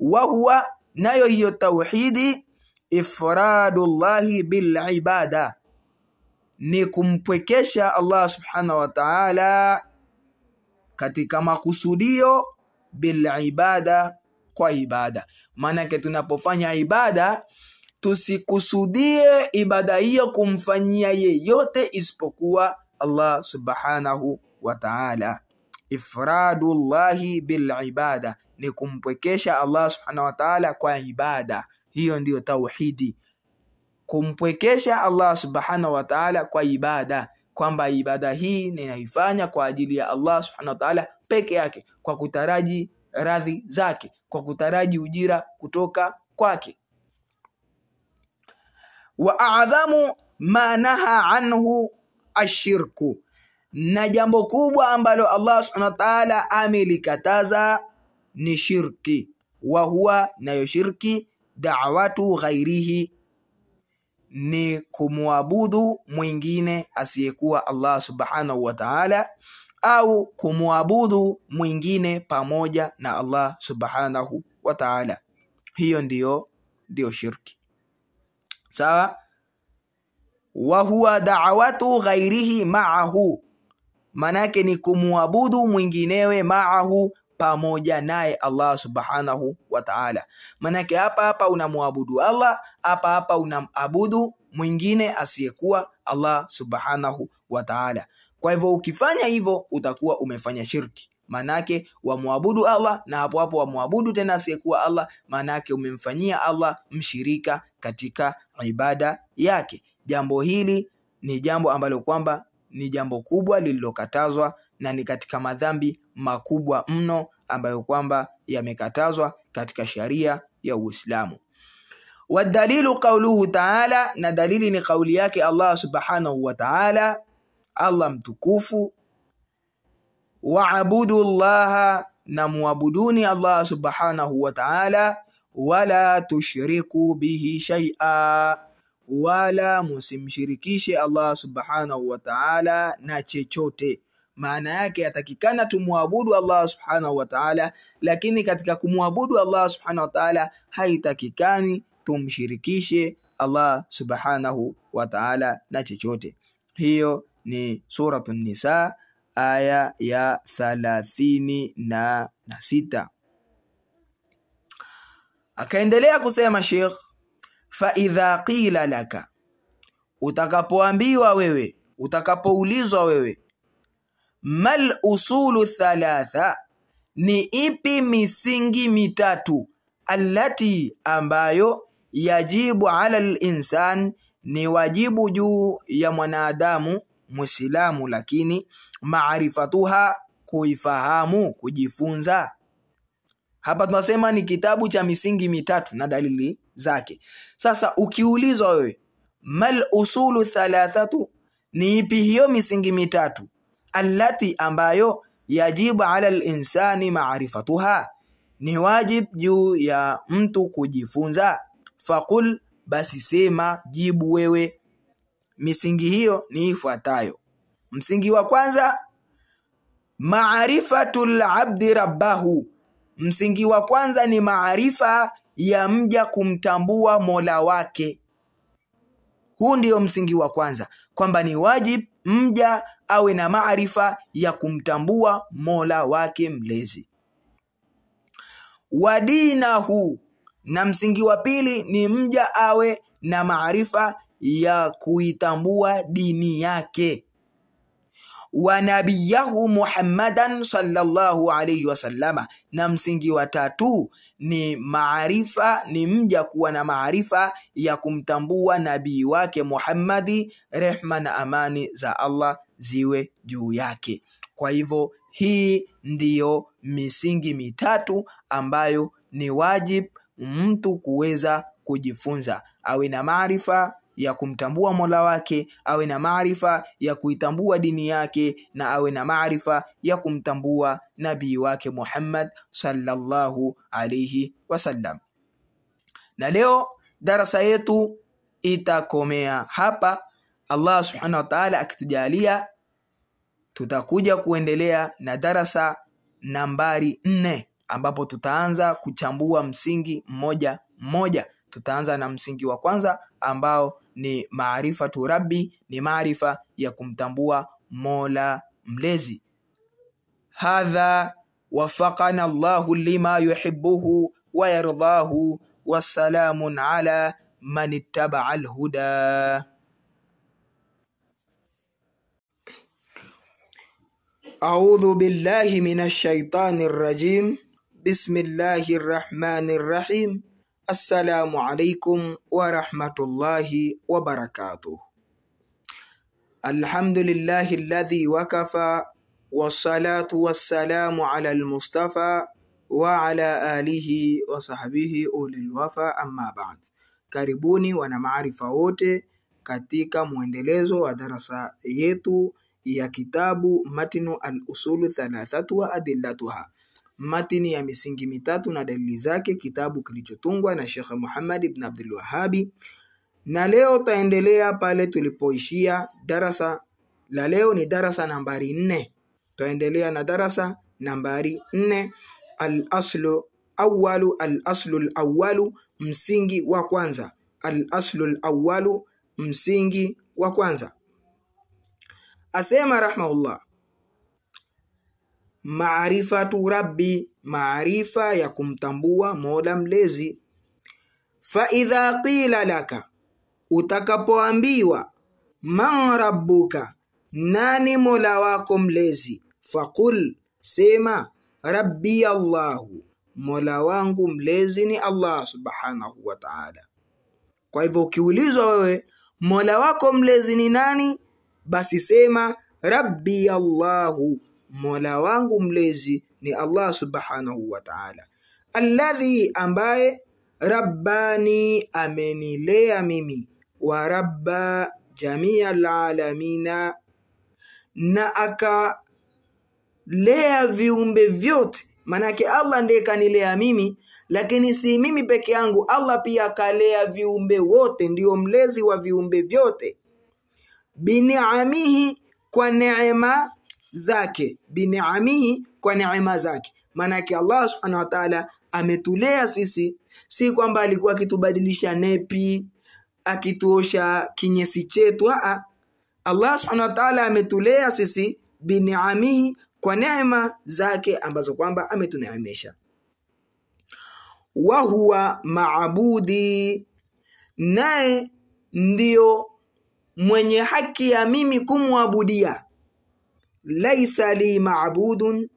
Wa nayo hiyo tauhidi ifradullahi bil ibada, ni kumpwekesha Allah subhanahu wa ta'ala katika makusudio bil ibada, kwa ibada. Maanake tunapofanya ibada tusikusudie ibada hiyo kumfanyia yeyote isipokuwa Allah subhanahu wa ta'ala. Ifradullahi bilibada ni kumpwekesha Allah subhanahu wa ta'ala kwa ibada. Hiyo ndiyo tauhidi, kumpwekesha Allah subhanahu wa ta'ala kwa ibada, kwamba ibada hii ninaifanya kwa ajili ya Allah subhanahu wa ta'ala peke yake, kwa kutaraji radhi zake, kwa kutaraji ujira kutoka kwake. Wa a'dhamu ma naha anhu ashirku, na jambo kubwa ambalo Allah subhanahu wa ta'ala amelikataza ni shirki. Wa huwa nayo shirki da'watu ghairihi, ni kumwabudu mwingine asiyekuwa Allah subhanahu wa ta'ala, au kumwabudu mwingine pamoja na Allah subhanahu wa ta'ala. Hiyo ndiyo ndiyo shirki, sawa. Wa huwa da'watu ghairihi ma'ahu, manake ni kumwabudu mwinginewe ma'ahu pamoja naye Allah subhanahu wa ta'ala. Manake hapa hapa unamwabudu Allah, hapa hapa unamabudu mwingine asiyekuwa Allah subhanahu wa ta'ala. Kwa hivyo ukifanya hivyo utakuwa umefanya shirki, manake wamwabudu Allah na hapo hapo wamwabudu tena asiyekuwa Allah, maanake umemfanyia Allah mshirika katika ibada yake. Jambo hili ni jambo ambalo kwamba ni jambo kubwa lililokatazwa na ni katika madhambi makubwa mno ambayo kwamba yamekatazwa katika sharia ya Uislamu. Wadalilu qauluhu taala, na dalili ni kauli yake Allah subhanahu wa taala, Allah mtukufu, waabudu llaha, na muabuduni Allah subhanahu wa taala, wala tushriku bihi shay'a, wala musimshirikishe Allah subhanahu wa taala na chochote maana yake yatakikana tumwabudu Allah subhanahu wa ta'ala, lakini katika kumwabudu Allah subhanahu wa ta'ala haitakikani tumshirikishe Allah subhanahu wa ta'ala na chochote. Hiyo ni suratu Nisa aya ya thalathini na, na sita. Akaendelea kusema Sheikh, fa idha qila laka, utakapoambiwa wewe, utakapoulizwa wewe mal usulu thalatha, ni ipi misingi mitatu, allati ambayo yajibu ala linsan, ni wajibu juu ya mwanadamu Muislamu, lakini maarifatuha, kuifahamu, kujifunza. Hapa tunasema ni kitabu cha misingi mitatu na dalili zake. Sasa ukiulizwa wewe mal usulu thalathatu, ni ipi hiyo misingi mitatu allati ambayo yajibu ala linsani maarifatuha, ni wajib juu ya mtu kujifunza. Faqul, basi sema, jibu wewe. Misingi hiyo ni ifuatayo. Msingi wa kwanza, marifatu labdi rabbahu. Msingi wa kwanza ni maarifa ya mja kumtambua mola wake. Huu ndio msingi wa kwanza, kwamba ni wajib mja awe na maarifa ya kumtambua mola wake mlezi. Wa dinahu, na msingi wa pili ni mja awe na maarifa ya kuitambua dini yake. Wa nabiyahu Muhammadan sallallahu alayhi wasallama, na msingi wa tatu ni maarifa, ni mja kuwa na maarifa ya kumtambua nabii wake Muhammadi, rehma na amani za Allah ziwe juu yake. Kwa hivyo hii ndiyo misingi mitatu ambayo ni wajib mtu kuweza kujifunza, awe na maarifa ya kumtambua mola wake, awe na maarifa ya kuitambua dini yake, na awe na maarifa ya kumtambua nabii wake Muhammad sallallahu alayhi wasallam. Na leo darasa yetu itakomea hapa. Allah subhanahu wa ta'ala akitujalia, tutakuja kuendelea na darasa nambari nne ambapo tutaanza kuchambua msingi mmoja mmoja Tutaanza na msingi wa kwanza ambao ni maarifatu rabbi, ni maarifa ya kumtambua mola mlezi. Hadha wafaqana Allahu lima yuhibbuhu wa yardahu, wassalamun ala man ittabaa alhuda. أعوذ بالله من الشيطان الرجيم بسم الله الرحمن الرحيم assalamu alaikum warahmatullahi wabarakatuh alhamdulillahi alladhi wakafa wassalatu wassalamu ala almustafa wa ala alihi wa sahbihi ulilwafa amma ba'd. Karibuni wana maarifa wote katika mwendelezo wa darasa yetu ya kitabu matnu al-usulu thalathatu wa adillatuha matini ya misingi mitatu na dalili zake, kitabu kilichotungwa na Sheikh Muhammad ibn Abdul Wahhabi. Na leo taendelea pale tulipoishia. Darasa la leo ni darasa nambari nne. Taendelea na darasa nambari nne, al-aslu awalu, al-aslu al-awalu, msingi wa kwanza, al-aslu al-awalu, msingi wa kwanza asema rahmaullah maarifatu rabbi maarifa ya kumtambua mola mlezi. Fa idha qila laka utakapoambiwa man rabbuka nani mola wako mlezi? Faqul sema rabbi allahu mola wangu mlezi ni allah subhanahu wa ta'ala. Kwa hivyo ukiulizwa wewe mola wako mlezi ni nani? Basi sema rabbi Allahu, mola wangu mlezi ni Allah subhanahu wa ta'ala, alladhi, ambaye rabbani, amenilea mimi, wa rabba jamia alalamina, na akalea viumbe vyote. Manake Allah ndiye kanilea mimi, lakini si mimi peke yangu. Allah pia akalea viumbe wote, ndiyo mlezi wa viumbe vyote biniamihi kwa neema zake, biniamihi kwa neema zake. Maanake Allah subhanahu wataala ametulea sisi, si kwamba alikuwa akitubadilisha nepi akituosha kinyesi chetu. Aa, Allah subhanahu wataala ametulea sisi biniamihi kwa neema zake ambazo kwamba ametuneemesha. wahuwa maabudi, naye ndiyo mwenye haki ya mimi kumwabudia. Laisa li maabudun,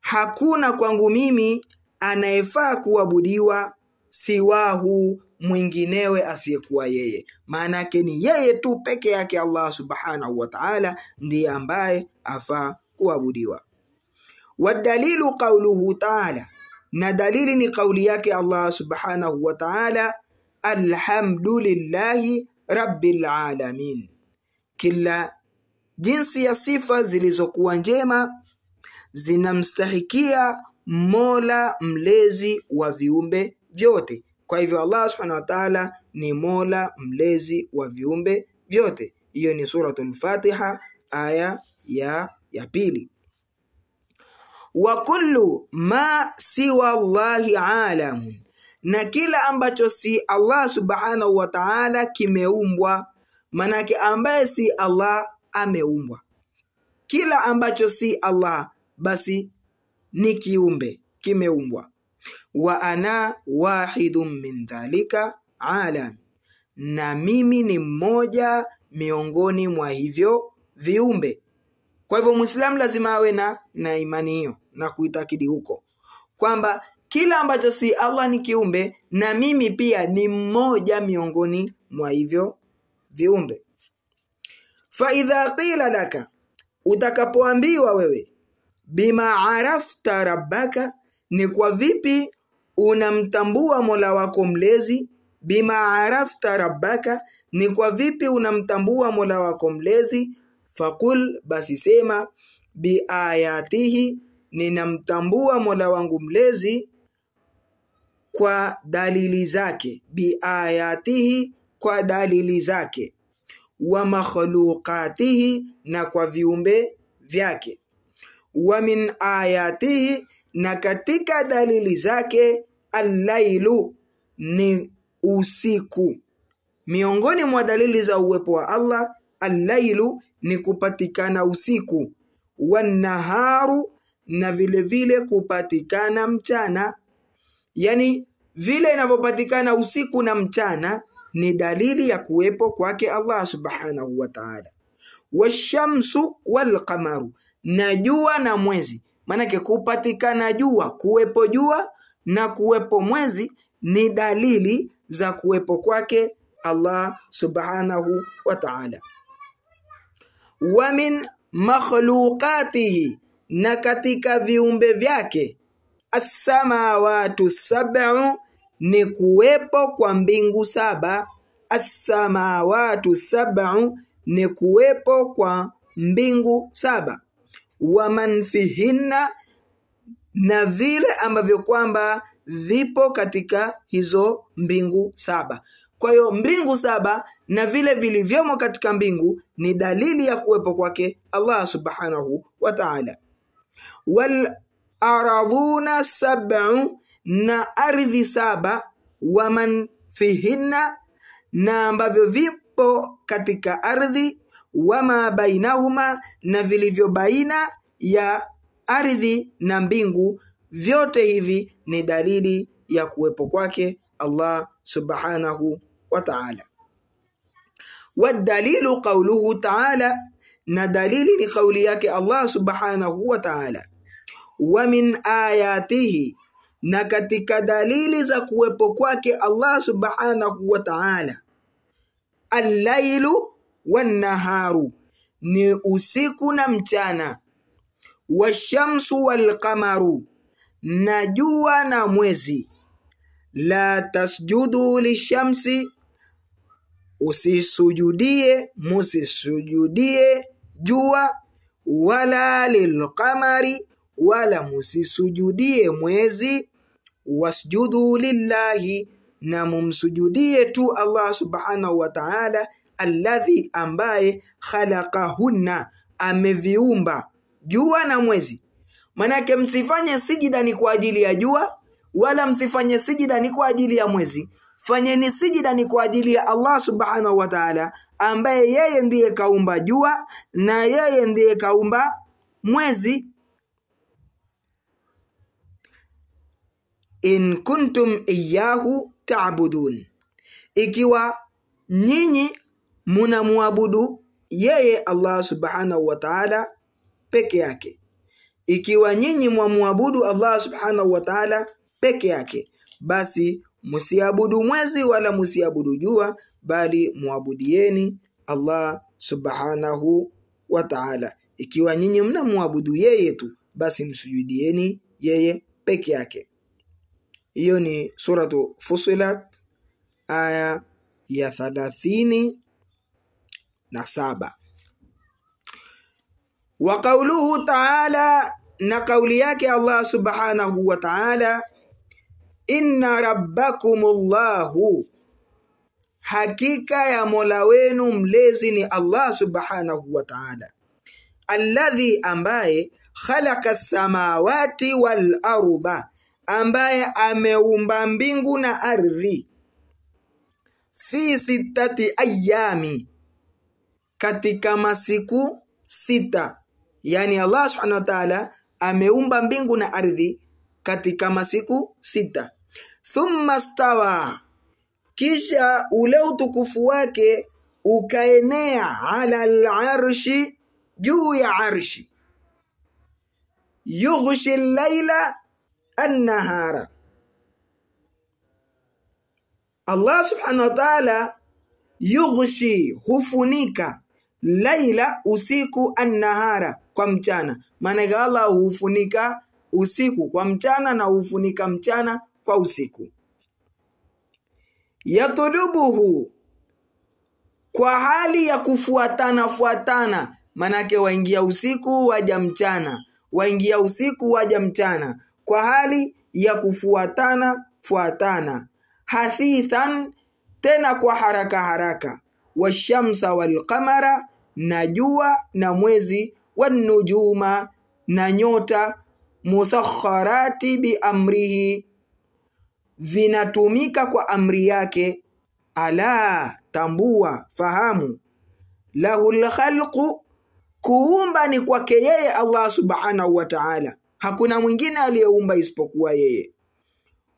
hakuna kwangu mimi anayefaa kuabudiwa siwahu, mwinginewe asiyekuwa yeye. Maana yake ni yeye tu peke yake, Allah subhanahu wa ta'ala ndiye ambaye afaa kuabudiwa. Wadalilu qauluhu ta'ala, na dalili ni kauli yake Allah subhanahu wa ta'ala, alhamdulillahi rabbil alamin. Kila jinsi ya sifa zilizokuwa njema zinamstahikia Mola mlezi wa viumbe vyote. Kwa hivyo Allah subhanahu wa ta'ala ni Mola mlezi wa viumbe vyote. Hiyo ni suratul Fatiha aya ya ya pili. Wa kullu ma siwa llahi alamun na kila ambacho si Allah subhanahu wa ta'ala kimeumbwa, manake ambaye si Allah ameumbwa. Kila ambacho si Allah basi ni kiumbe kimeumbwa. Wa ana wahidun min dhalika alam, na mimi ni mmoja miongoni mwa hivyo viumbe. Kwa hivyo Muislamu lazima awe na, na imani hiyo na kuitakidi huko kwamba kila ambacho si Allah ni kiumbe na mimi pia ni mmoja miongoni mwa hivyo viumbe. Fa idha qila laka, utakapoambiwa wewe, bima arafta rabbaka, ni kwa vipi unamtambua mola wako mlezi. Bima arafta rabbaka, ni kwa vipi unamtambua mola wako mlezi. Fakul, basi sema, biayatihi, ninamtambua mola wangu mlezi kwa dalili zake, biayatihi, kwa dalili zake, wa makhluqatihi, na kwa viumbe vyake, wa min ayatihi, na katika dalili zake, allailu, ni usiku. Miongoni mwa dalili za uwepo wa Allah, allailu ni kupatikana usiku, wanaharu na vile vile kupatikana mchana. Yani vile inavyopatikana usiku na mchana ni dalili ya kuwepo kwake Allah subhanahu wa ta'ala. Washamsu walqamaru, na jua na mwezi. Maanake kupatikana jua, kuwepo jua na kuwepo mwezi ni dalili za kuwepo kwake Allah subhanahu wa ta'ala. Wa min makhluqatihi, na katika viumbe vyake assamawatu sab'u, ni kuwepo kwa mbingu saba. Assamawatu sab'u, ni kuwepo kwa mbingu saba. Wa man fihinna, na vile ambavyo kwamba vipo katika hizo mbingu saba. Kwa hiyo mbingu saba na vile vilivyomo katika mbingu ni dalili ya kuwepo kwake Allah subhanahu wa ta'ala. Wal aradhuna sab'u, na ardhi saba. Waman fihinna, na ambavyo vipo katika ardhi. Wama bainahuma, na vilivyo baina ya ardhi na mbingu, vyote hivi ni dalili ya kuwepo kwake Allah subhanahu wa ta'ala. Wadalilu qauluhu ta'ala, na dalili ni kauli yake Allah subhanahu wa ta'ala. Wa min ayatihi, na katika dalili za kuwepo kwake Allah subhanahu wa ta'ala, allailu wannaharu, ni usiku na mchana, washamsu walqamaru, na jua na mwezi. La tasjudu lishamsi, usisujudie musisujudie jua, wala lilqamari, wala musisujudie mwezi. Wasjudu lillahi, na mumsujudie tu Allah subhanahu wa ta'ala, alladhi, ambaye khalaqahunna, ameviumba jua na mwezi. Manake msifanye sijida ni kwa ajili ya jua, wala msifanye sijida ni kwa ajili ya mwezi. Fanyeni sijida ni kwa ajili ya Allah subhanahu wa ta'ala, ambaye yeye ndiye kaumba jua na yeye ndiye kaumba mwezi. In kuntum iyahu taabudun, ikiwa nyinyi munamwabudu yeye Allah subhanahu wa ta'ala peke yake ikiwa nyinyi mwamwabudu Allah subhanahu wa ta'ala peke yake, basi musiabudu mwezi wala musiabudu jua, bali muabudieni Allah subhanahu wa ta'ala. Ikiwa nyinyi mnamwabudu yeye tu, basi msujudieni yeye peke yake. Hiyo ni suratu Fusilat aya ya thalathini na saba. Wa qauluhu ta'ala, na kauli yake Allah subhanahu wa ta'ala, inna rabbakumullahu, hakika ya mola wenu mlezi ni Allah subhanahu wa ta'ala, alladhi, ambaye khalaqa samawati wal arda, ambaye ameumba mbingu na ardhi, fi sittati ayami, katika masiku sita Yani Allah subhanahu wa ta'ala ameumba mbingu na ardhi katika masiku sita. Thumma stawa, kisha ule utukufu wake ukaenea ala al-arshi, juu ya arshi. Yughshi al-laila an-nahara, Allah subhanahu wa ta'ala yughshi, hufunika laila usiku, annahara kwa mchana. Maana Allah hufunika usiku kwa mchana na hufunika mchana kwa usiku. Yatulubuhu, kwa hali ya kufuatana fuatana, manake waingia usiku waja mchana, waingia usiku waja mchana, kwa hali ya kufuatana fuatana. Hathithan, tena kwa haraka haraka. Washamsa walqamara, na jua na mwezi, wanujuma, na nyota, musakharati biamrihi, vinatumika kwa amri yake. Ala, tambua, fahamu, lahu lkhalqu kuumba ni kwake yeye Allah subhanahu wa ta'ala, hakuna mwingine aliyeumba isipokuwa yeye.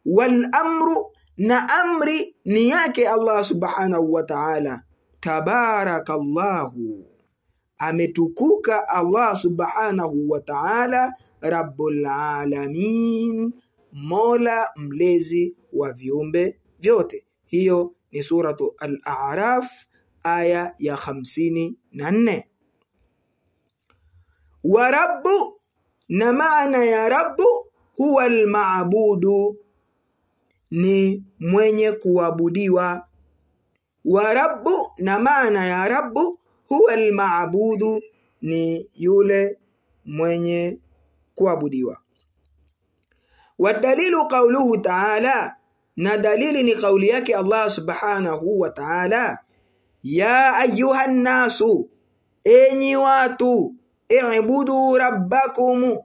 Wal amru, na amri ni yake Allah subhanahu wa ta'ala. Tabarakallahu, ametukuka Allah subhanahu wa ta'ala rabbul mola mlezi wa viumbe vyote hiyo ni suratu al-a'raf aya ya hamsini na nne wa rabbu na maana ya rabbu huwa almaabudu ni mwenye kuabudiwa. Wa rabbu na maana ya rabbu huwa almaabudu ni yule mwenye kuabudiwa. Wadalilu qauluhu taala na dalili ni kauli yake Allah subhanahu wa ta'ala. Ya ayuha nnasu enyi watu ibudu rabbakum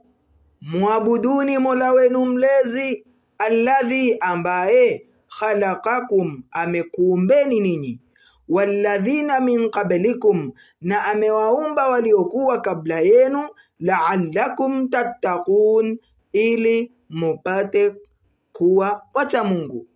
muabuduni mola wenu mlezi alladhi ambaye khalaqakum amekuumbeni ninyi. Walladhina min qablikum na amewaumba waliokuwa kabla yenu la'allakum tattaqun ili mupate kuwa wacha Mungu.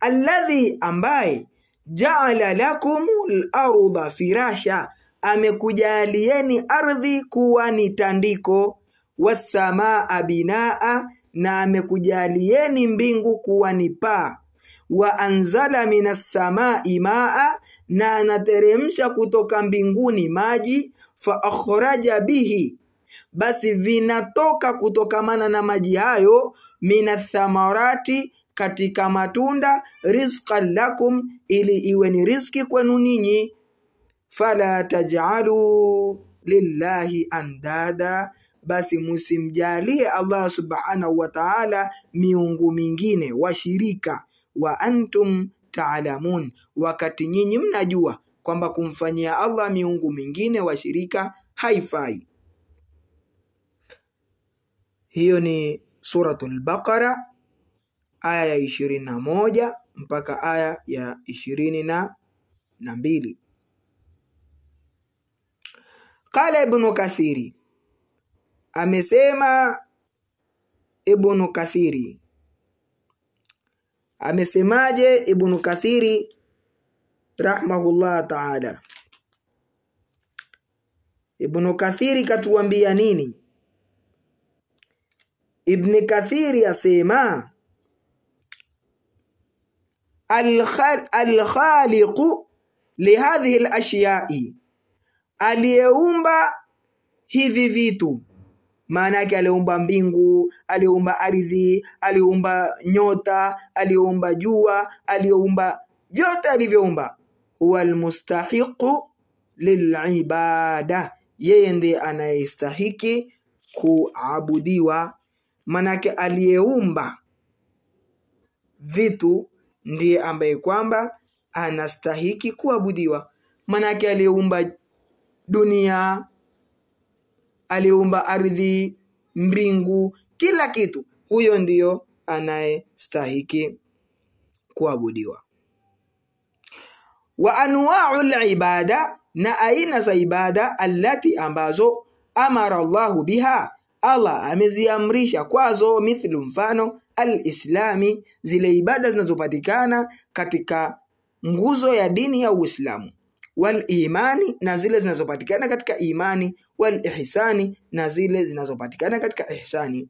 Alladhi ambaye jaala lakum al-ardha firasha amekujalieni ardhi kuwa ni tandiko wasamaa binaa na amekujalieni mbingu kuwa ni paa. Wa anzala minas samai maa na anateremsha kutoka mbinguni maji fa akhraja bihi. Basi vinatoka kutokamana na maji hayo minathamarati katika matunda rizqan lakum ili iwe ni riziki kwenu ninyi fala taj'alu lillahi andada basi musimjalie Allah subhanahu wa ta'ala miungu mingine washirika wa antum taalamun wakati nyinyi mnajua kwamba kumfanyia Allah miungu mingine washirika haifai. Hiyo ni suratul baqara aya ya ishirini na moja mpaka aya ya ishirini na mbili qala ibnu kathiri amesema ibnu kathiri amesemaje ibnu kathiri rahmahullah taala. Ibnu kathiri katuambia nini? Ibni kathiri asema alkhaliqu lihadhihi lashyai aliyeumba hivi vitu. Maana yake aliumba mbingu aliumba ardhi aliumba nyota aliumba jua aliumba vyote alivyoumba. Huwa lmustahiqu lilibada. Yeye ndiye anayestahiki kuabudiwa. Manake aliyeumba vitu ndiye ambaye kwamba anastahiki kuabudiwa. Manake aliyeumba dunia aliumba ardhi mbingu kila kitu. Huyo ndiyo anayestahiki kuabudiwa. Wa anwa'u libada na aina za ibada allati ambazo amara Allahu biha Allah ameziamrisha kwazo mithlu mfano alislami zile ibada zinazopatikana katika nguzo ya dini ya Uislamu wal imani na zile zinazopatikana katika imani wal ihsani na zile zinazopatikana katika ihsani.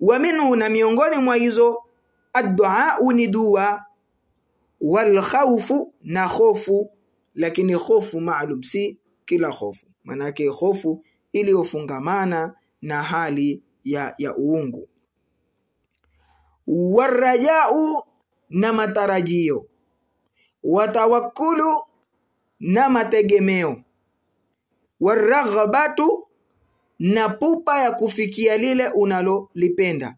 Wa minhu na miongoni mwa hizo adduau ni dua wal na hofu. Lakini hofu maalum si kila hofu. Manake hofu iliyofungamana na hali ya, ya uungu. Warajau na matarajio. Watawakulu na mategemeo. Waraghbatu na pupa ya kufikia lile unalolipenda.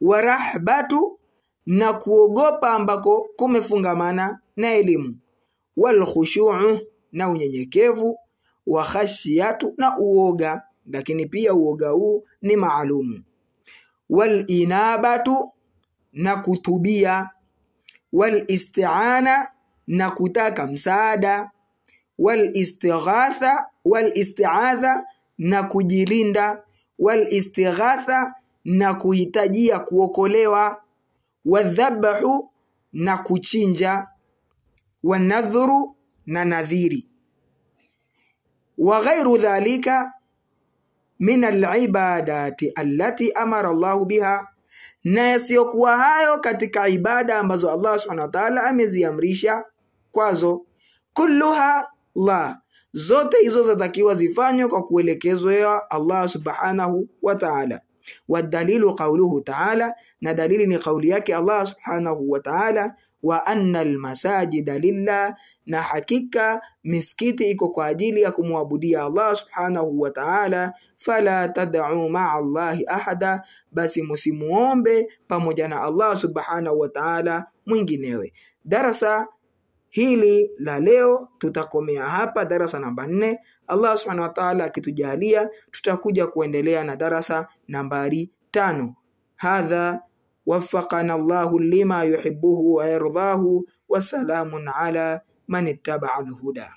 Warahbatu na kuogopa ambako kumefungamana na elimu. Walkhushu'u na unyenyekevu. Wa khashiyatu na uoga lakini pia uoga huu ni maalumu. Walinabatu na kutubia. Walisti'ana na kutaka msaada walistighatha walisti'adha na kujilinda walistighatha na kuhitajia kuokolewa wadhabahu na kuchinja wanadhuru na nadhiri wa ghairu dhalika min alibadati allati amara Allahu biha, na yasiyokuwa hayo katika ibada ambazo Allah subhanahu wa ta'ala ameziamrisha kwazo. Kulluha la, zote hizo zatakiwa zifanywe kwa kuelekezwa Allah subhanahu wa ta'ala. Wadalilu qauluhu ta'ala, na dalili ni kauli yake Allah subhanahu wa ta'ala wa anna almasajida lillah, na hakika misikiti iko kwa ajili ya kumwabudia Allah subhanahu wa ta'ala. Fala tad'u ma'a Allahi ahada, basi musimuombe pamoja na Allah subhanahu wa ta'ala mwinginewe. Darasa hili la leo tutakomea hapa darasa namba nne. Allah subhanahu wa ta'ala akitujalia, tutakuja kuendelea na darasa nambari tano. Hadha waffaqana Allahu lima yuhibbuhu wa yardahu, wasalamun ala man ittaba'a alhuda.